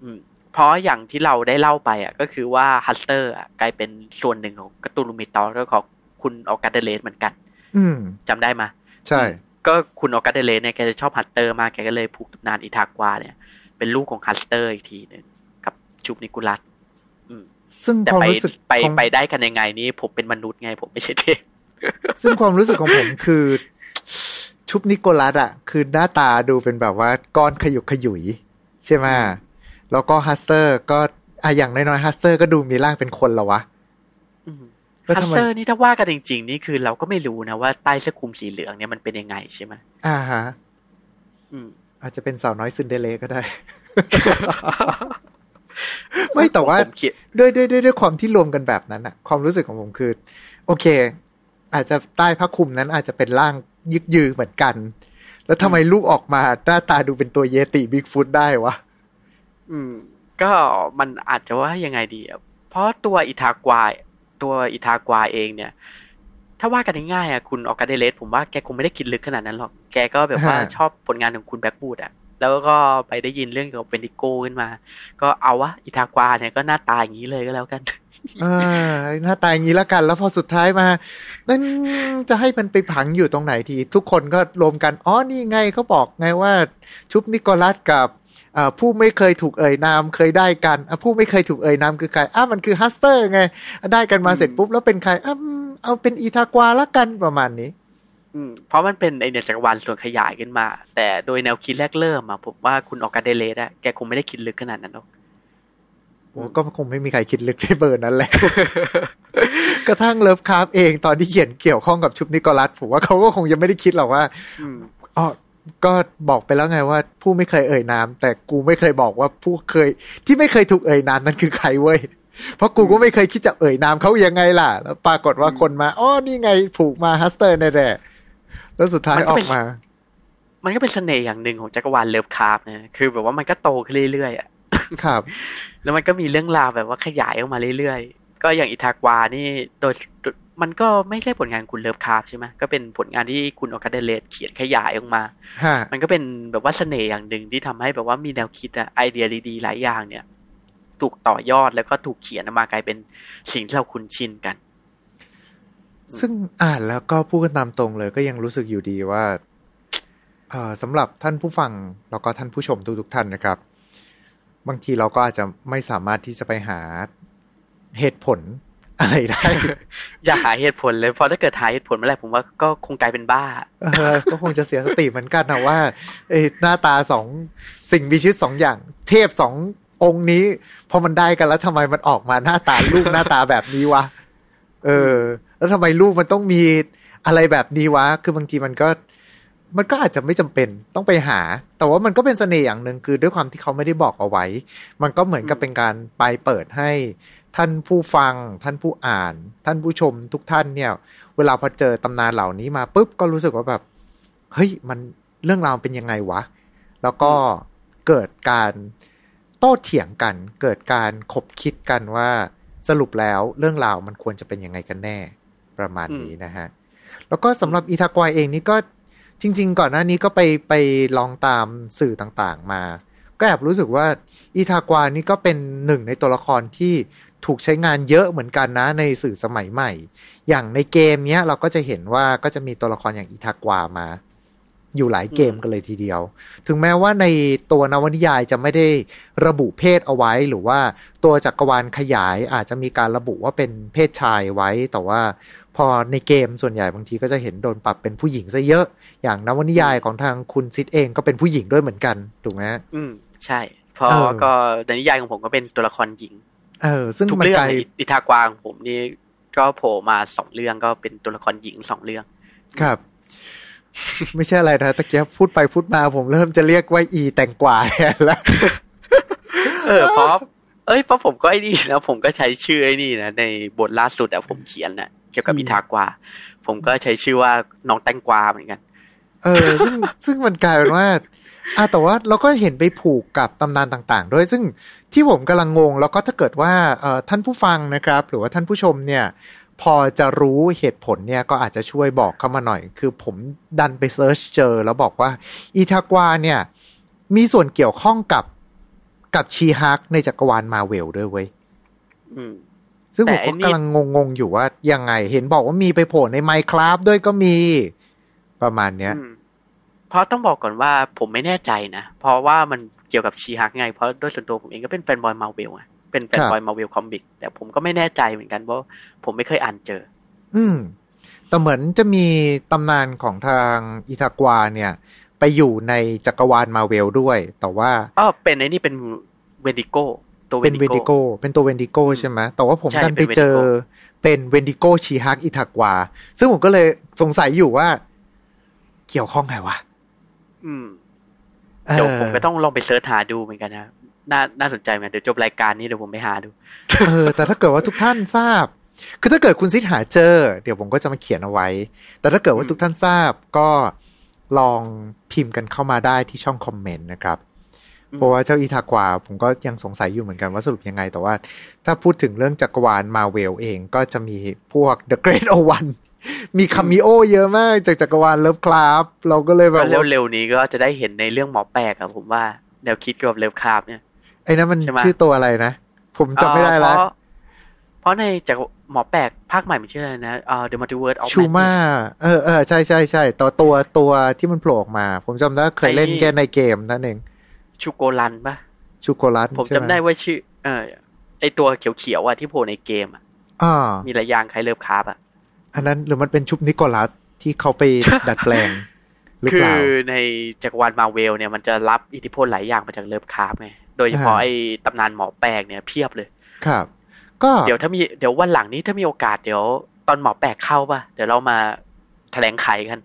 อืม เพราะอย่างที่เราได้เล่าไปอะก็คือว่า Hastur อะกลายเป็นส่วนหนึ่งของ Cthulhu Mythos แล้วของคุณ August Derleth เหมือนกัน อืมจำได้ไหมใช่ ก็คุณ August Derleth เนี่ยแกจะชอบ Hastur มากแกก็เลยผูกตำนานอิทากวาเนี่ย เป็นลูกของ Hastur อีกทีหนึ่งกับ Shub-Niggurath อืมซึ่งแต่ความไปรู้สึกไปของไปได้กันยังไงนี่ผมเป็นมนุษย์ไงผมไม่ใช่เทพซึ่งความรู้สึกของผมคือ Shub-Niggurath อะคือหน้าตาดูเป็นแบบว่าก้อนขยุกขยุย ใช่ไหม แล้วก็ Hastur ก็อะอย่างน้อยๆ Hastur ก็ดูมีร่างเป็นคนแล้ววะอืมแล้วฮัสทำไมเตอร์นี่ถ้าว่ากันจริง ๆ นี่คือเราก็ไม่รู้นะว่าใต้เสื้อคลุมสีเหลืองเนี่ยมันเป็นยังไงใช่ไหมอ่าฮะอืม อาจจะเป็นสาวน้อยซินเดอเรลก็ได้ ไม่แต่ว่าผมคิดด้วยด้วยด้วยด้วยความที่รวมกันแบบนั้นอะความรู้สึกของผมคือ โอเค อาจจะใต้ผ้าคลุมนั้นอาจจะเป็นร่างยึกยือเหมือนกัน แล้วทำไมลูกออกมาหน้าตาดูเป็นตัวเยติบิ๊กฟุตได้วะ อืม ก็มันอาจจะว่ายังไงดีอะเพราะตัวอิทากวาตัวอิทากวาเองเนี่ย ถ้าว่ากันง่ายๆอะคุณออกกาเดเลสผมว่าแกคงไม่ได้คิดลึกขนาดนั้นหรอก แกก็แบบว่าฮะชอบผลงานของคุณแบ็กบูดอะแล้วก็ไปได้ยินเรื่องเกี่ยวกับเบนดิโกขึ้นมา ก็เอาวะอิทากวาเนี่ยก็หน้าตาอย่างนี้เลยก็แล้วกันเออหน้าตาอย่างนี้ละกัน แล้วพอสุดท้ายมานั่นจะให้มันไปผังอยู่ตรงไหนที ทุกคนก็รวมกัน อ๋อ นี่ไงเขาบอกไงว่า Shub-Niggurath กับเอ่อ ผู้ไม่เคยถูกเอ่ยนามเคยได้กันอะผู้ไม่เคยถูกเอ่ยนามคือใครอะมันคือ Hastur ไง ได้กันมาเสร็จปุ๊บแล้วเป็นใครอะอืมเอาเป็นอิทากวาละกันประมาณนี้ อืมเพราะมันเป็นไอเนี่ยจักรวาลส่วนขยายขึ้นมา แต่โดยแนวคิดแรกเริ่มอะผมว่าคุณ August Derleth อะแกคงไม่ได้คิดลึกขนาดนั้นหรอกโอ้ก็คงไม่มีใครคิดลึกในเบอร์นั้นแหละ กระทั่ง Lovecraft เองตอนที่เขียนเกี่ยวข้องกับ Shub-Niggurath ผมว่าเขาก็คงยังไม่ได้คิดหรอกว่าอืมอ๋อ ก็บอกไปแล้วไงว่า ผู้ไม่เคยเอ่ยนาม แต่กูไม่เคยบอกว่าผู้เคย ที่ไม่เคยถูกเอ่ยนามนั้นคือใครเว้ยเพราะกูก็ไม่เคยคิดจะเอ่ยนามเขายังไงล่ะ แล้วปรากฏว่าคนมาอ๋อนี่ไงผูกมา Hastur แน่ๆแล้วสุดท้ายมันอก็ออกมาเป็น มันก็เป็นเสน่ห์อย่างหนึ่งของจักรวาล Lovecraft นะคือแบบว่ามันก็โตขึ้นเรื่อยๆอะครับ แล้วมันก็มีเรื่องราวแบบว่าขยายออกมาเรื่อยๆ ก็อย่างอิทากวานี่โดย มันก็ไม่ใช่ผลงานคุณเลิฟคราฟใช่ไหมก็เป็นผลงานที่คุณออกาเดเลสเขียนขยายออกมาฮะมันก็เป็นแบบว่าเสน่ห์อย่างหนึ่งที่ทำให้แบบว่ามีแนวคิดอะไอเดียดีๆหลายอย่างเนี่ย ถูกต่อยอดแล้วก็ถูกเขียนออกมากลายเป็นสิ่งที่เราคุ้นชินกัน ซึ่งอ่านแล้วก็พูดกันตามตรงเลย ก็ยังรู้สึกอยู่ดีว่าเอ่อสำหรับท่านผู้ฟังแล้วก็ท่านผู้ชมทุกๆท่านนะครับ บางทีเราก็อาจจะไม่สามารถที่จะไปหาเหตุผล อะไรได้ อย่าหาเหตุผลเลยเพราะถ้าเกิดหาเหตุผลเมื่อไหร่ผมว่าก็คงกลายเป็นบ้าเออก็คงจะเสียสติเหมือนกันนะว่าเอ้ยหน้าตาสองสิ่งมีชีวิตสองอย่าง เทพสององค์นี้พอมันได้กันแล้วทำไมมันออกมาหน้าตาลูกหน้าตาแบบนี้วะเออ แล้วทำไมลูกมันต้องมีอะไรแบบนี้วะ คือบางทีมันก็ มันก็อาจจะไม่จำเป็นต้องไปหา แต่ว่ามันก็เป็นเสน่ห์อย่างหนึ่งคือด้วยความที่เขาไม่ได้บอกเอาไว้ มันก็เหมือนกับเป็นการไปเปิดให้ ท่านผู้ฟัง ท่านผู้อ่าน ท่านผู้ชมทุกท่านเนี่ย เวลาพอเจอตำนานเหล่านี้มาปุ๊บก็รู้สึกว่าแบบ เฮ้ยมันเรื่องราวเป็นยังไงวะ แล้วก็เกิดการโต้เถียงกัน เกิดการขบคิดกันว่าสรุปแล้วเรื่องราวมันควรจะเป็นยังไงกันแน่ ประมาณนี้นะฮะ แล้วก็สำหรับอีทากวายเองนี่ก็จริง ๆ ก่อนหน้านี้ก็ไปไปลองตามสื่อต่างๆมา ก็แอบรู้สึกว่าอีทากวานี่ก็เป็นหนึ่งในตัวละครที่ ถูกใช้งานเยอะเหมือนกันนะในสื่อสมัยใหม่ อย่างในเกมเนี้ยเราก็จะเห็นว่าก็จะมีตัวละครอย่างอีทากวามา อยู่หลายเกมกันเลยทีเดียว ถึงแม้ว่าในตัวนวนิยายจะไม่ได้ระบุเพศเอาไว้ หรือว่าตัวจักรวาลขยายอาจจะมีการระบุว่าเป็นเพศชายไว้ แต่ว่าพอในเกมส่วนใหญ่บางทีก็จะเห็นโดนปรับเป็นผู้หญิงซะเยอะ อย่างนวนิยายของทางคุณซิดเองก็เป็นผู้หญิงด้วยเหมือนกัน ถูกไหมอืมใช่ เพราะเออก็ในนิยายของผมก็เป็นตัวละครหญิง เออ ซึ่งทุกมันเรื่องกลายในอิทากวางผมนี่ก็โผล่มาสองเรื่องก็เป็นตัวละครหญิงสองเรื่อง ครับ ไม่ใช่อะไรนะตะเกียบพูดไปพูดมาผมเริ่มจะเรียกว่าอีแต่งกว่าแทนแล้วเออเพราะเอ้ยเพราะผมก็ไอ้นี่นะผมก็ใช้ชื่อไอ้นี่นะในบทล่าสุดอะผมเขียนนะเกี่ยวกับอืมอิทากวาผมก็ใช้ชื่อว่าน้องแตงกวาเหมือนกัน เออ ซึ่งซึ่งมันกลายเป็นว่าอะแต่ว่าเราก็เห็นไปผูกกับตำนานต่าง ๆ ด้วยซึ่ง ที่ผมกำลังงง แล้วก็ถ้าเกิดว่าเอ่อท่านผู้ฟังนะครับ หรือว่าท่านผู้ชมเนี่ยพอจะรู้เหตุผลเนี่ยก็อาจจะช่วยบอกเข้ามาหน่อย คือผมดันไปเซิร์ชเจอ แล้วบอกว่าอีทากวาเนี่ยมีส่วนเกี่ยวข้องกับกับชีฮักในจักรวาลมาเวลด้วยเว้ยอืมซึ่งแต่ผมไอ้ก็นี่กำลังงงๆอยู่ว่ายังไง เห็นบอกว่ามีไปโผล่ในไมค r a f t ด้วยก็มี ประมาณเนี้ยอืมเพราะต้องบอกก่อนว่าผมไม่แน่ใจนะ เพราะว่ามัน เกี่ยวกับชีฮักไง เพราะด้วยส่วนตัวผมเองก็เป็นแฟนบอยมาเวลอะเป็นแฟนบอยมาเวลคอมิกแต่ผมก็ไม่แน่ใจเหมือนกันเพราะผมไม่เคยอ่านเจอ อืม แต่เหมือนจะมีตำนานของทางอิทากวาเนี่ย ไปอยู่ในจักรวาลมาเวลด้วย แต่ว่าอ๋อเป็นไอ้นี่เป็น Wendigo ตัวเป็น Wendigo Wendigo เป็นตัว Wendigo ใช่ไหมแต่ว่าผมใช่ดันไปเป็นเจอ Wendigo เป็น Wendigo She-Hulk อิทากวา ซึ่งผมก็เลยสงสัยอยู่ว่า เกี่ยวข้องไงวะ อืม อ๋อเดี๋ยวผมก็ต้องลองไป search หาดูเหมือนกันนะน่าน่าสนใจเหมือนกันเดี๋ยวจบรายการนี้เดี๋ยวผมไปหาดู เออ แต่ถ้าเกิดว่าทุกท่านทราบ คือถ้าเกิดคุณซิดหาเจอ เดี๋ยวผมก็จะมาเขียนเอาไว้ แต่ถ้าเกิดว่าอืมทุกท่านทราบก็ลองพิมพ์กันเข้ามาได้ที่ช่องคอมเมนต์นะครับเพราะว่าเจ้าอิทากวาผมก็ยังสงสัยอยู่เหมือนกันว่าสรุปยังไง แต่ว่าถ้าพูดถึงเรื่องจักรวาลมาเวลเองก็จะมีพวก The Great Old One มี cameo เยอะมากจากจักรวาล Lovecraft เราก็เลยแบบว่าก็เร็วๆนี้ก็จะได้เห็นในเรื่องหมอแปลกอะผมว่าแนวคิดเกี่ยวกับ Lovecraft เนี่ยไอ้นั้นมันใช่ไหมชื่อตัวอะไรนะ ผมจำไม่ได้แล้วเอ่อเพราะเพราะในจากหมอแปลกภาคใหม่มันชื่ออะไรนะเอ่อ The Multiverse of ชูมา Madness เออเออใช่ใช่ใช่ตัวตัวตัวที่มันโผล่ออกมา ผมจำได้เคยเล่นไอ้แค่ในเกมนั่นเองชูโกลันปะชูโกลัสผมใช่จำหได้ว่าชื่อ เออไอตัวเขียวๆอะที่โผล่ในเกมอะอ่ามีระยางคล้ายเลิฟคราฟอะ อันนั้นหรือมันเป็นชุบนิโคลัสที่เขาไปดัดแปลงหรือคืเปอล่าในจักรวาลมาเวลเนี่ยมันจะรับอิทธิพลหลายอย่างมาจากเลิฟคราฟไงโดยเฉพาะอ่าไอตำนานหมอแปลกเนี่ยเพียบเลยครับ ก็เดี๋ยวถ้ามีเดี๋ยววันหลังนี้ถ้ามีโอกาสเดี๋ยว ตอนหมอแปลกเข้าป่ะเดี๋ยวเรามาแถลงไขกัน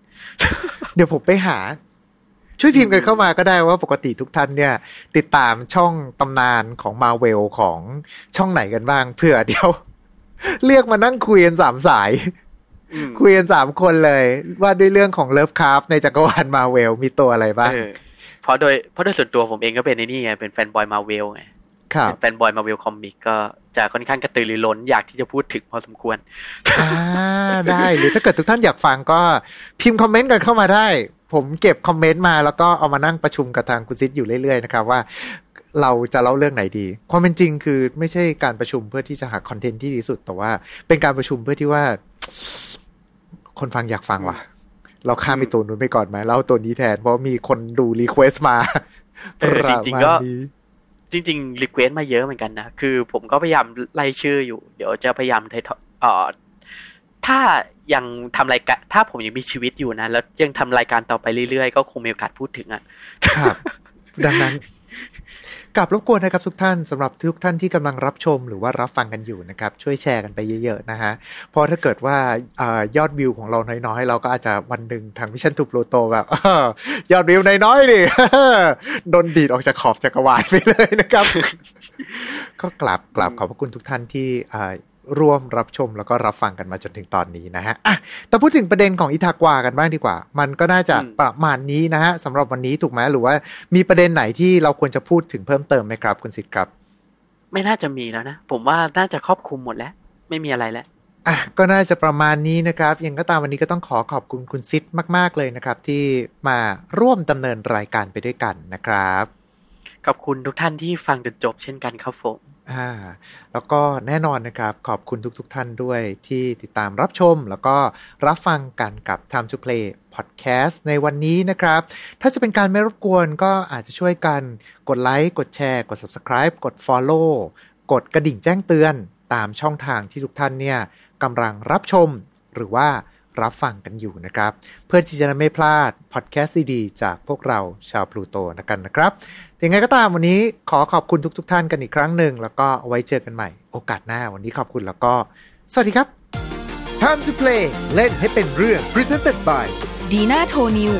เดี๋ยวผมไปหา ช่วยพิมพ์กันเข้ามาก็ได้ว่าปกติทุกท่านเนี่ย ติดตามช่องตำนานของมาเวลของช่องไหนกันบ้างเผื่อเดี๋ยว เรียกมานั่งคุยกันสามสายอืม คุยกันสามคนเลยว่าด้วยเรื่องของ Lovecraft ในจักรวาลมาเวลมีตัวอะไรบ้างเออเพราะโดยเพราะโดยส่วนตัวผมเองก็เป็นในนี่ไงเป็น fanboy Marvel ไงครับเป็น fanboy Marvel comic ก็จะค่อนข้างกระตือรือร้นอยากที่จะพูดถึงพอสมควรอ่าได้หรือถ้าเกิดทุกท่านอยากฟังก็พิมพ์คอมเมนต์กันเข้ามาได้ ผมเก็บคอมเมนต์มาแล้วก็เอามานั่งประชุมกับทางคุณซิดอยู่เรื่อยๆนะครับว่าเราจะเล่าเรื่องไหนดี ความเป็นจริงคือไม่ใช่การประชุมเพื่อที่จะหาคอนเทนต์ที่ดีสุด แต่ว่าเป็นการประชุมเพื่อที่ว่า คนฟังอยากฟังว่ะ เราข้ามไปตัวนู้นไปก่อนไหมเล่าตัวนี้แทนเพราะมีคนดู request มาเออจริงๆก็ประมาณนี้จริงๆ request มาเยอะเหมือนกันนะ คือผมก็พยายามไล่ชื่ออยู่ เดี๋ยวจะพยายามไททเอ่อถ้ายังทำรายการถ้าผมยังมีชีวิตอยู่นะ แล้วยังทำรายการต่อไปเรื่อยๆ ก็คงมีโอกาสพูดถึงอะครับ ดังนั้น กลับรบกวนนะครับทุกท่านสำหรับทุกท่านที่กำลังรับชมหรือว่ารับฟังกันอยู่นะครับ ช่วยแชร์กันไปเยอะๆนะฮะเพราะถ้าเกิดว่ายอดวิวของเราน้อยๆ เราก็อาจจะวันหนึ่งทาง Mission To Pluto แบบยอดวิวน้อยๆดิโดนดีดออกจากขอบจักรวาลไปเลยนะครับ ก็กลับกลับขอบพระคุณทุกท่านที่ ร่วมรับชมแล้วก็รับฟังกันมาจนถึงตอนนี้นะฮะอะแต่พูดถึงประเด็นของอิทากวากันบ้างดีกว่า มันก็น่าจะอืมประมาณนี้นะฮะสำหรับวันนี้ถูกไหมหรือว่ามีประเด็นไหนที่เราควรจะพูดถึงเพิ่มเติมไหมครับคุณสิทธิ์ครับ ไม่น่าจะมีแล้วนะ ผมว่าน่าจะครอบคลุมหมดแล้ว ไม่มีอะไรแล้วอะก็น่าจะประมาณนี้นะครับ ยังก็ตามวันนี้ก็ต้องขอขอบคุณคุณซิดมาก ๆ เลยนะครับ ที่มาร่วมดำเนินรายการไปด้วยกันนะครับ ขอบคุณทุกท่านที่ฟังจนจบเช่นกันครับผม อ่าแล้วก็แน่นอนนะครับ ขอบคุณทุกๆทท่านด้วยที่ติดตามรับชม แล้วก็รับฟังกันกับ Time to Play Podcast ในวันนี้นะครับ ถ้าจะเป็นการไม่รบกวนก็อาจจะช่วยกันกดไลค์กดแชร์ กด Subscribe กด Follow กดกระดิ่งแจ้งเตือนตามช่องทางที่ทุกท่านเนี่ยกำลังรับชมหรือว่า รับฟังกันอยู่นะครับ เพื่อที่จะไม่พลาดพอดแคสต์ดีๆ จากพวกเราชาวพลูโตนะกันนะครับยังไงก็ตามวันนี้ขอขอบคุณทุกๆทท่านกันอีกครั้งหนึ่ง แล้วก็เอาไว้เจอกันใหม่ โอกาสหน้าวันนี้ขอบคุณแล้วก็ สวัสดีครับ Time to play เล่นให้เป็นเรื่อง Presented by ดีน่าโทนิว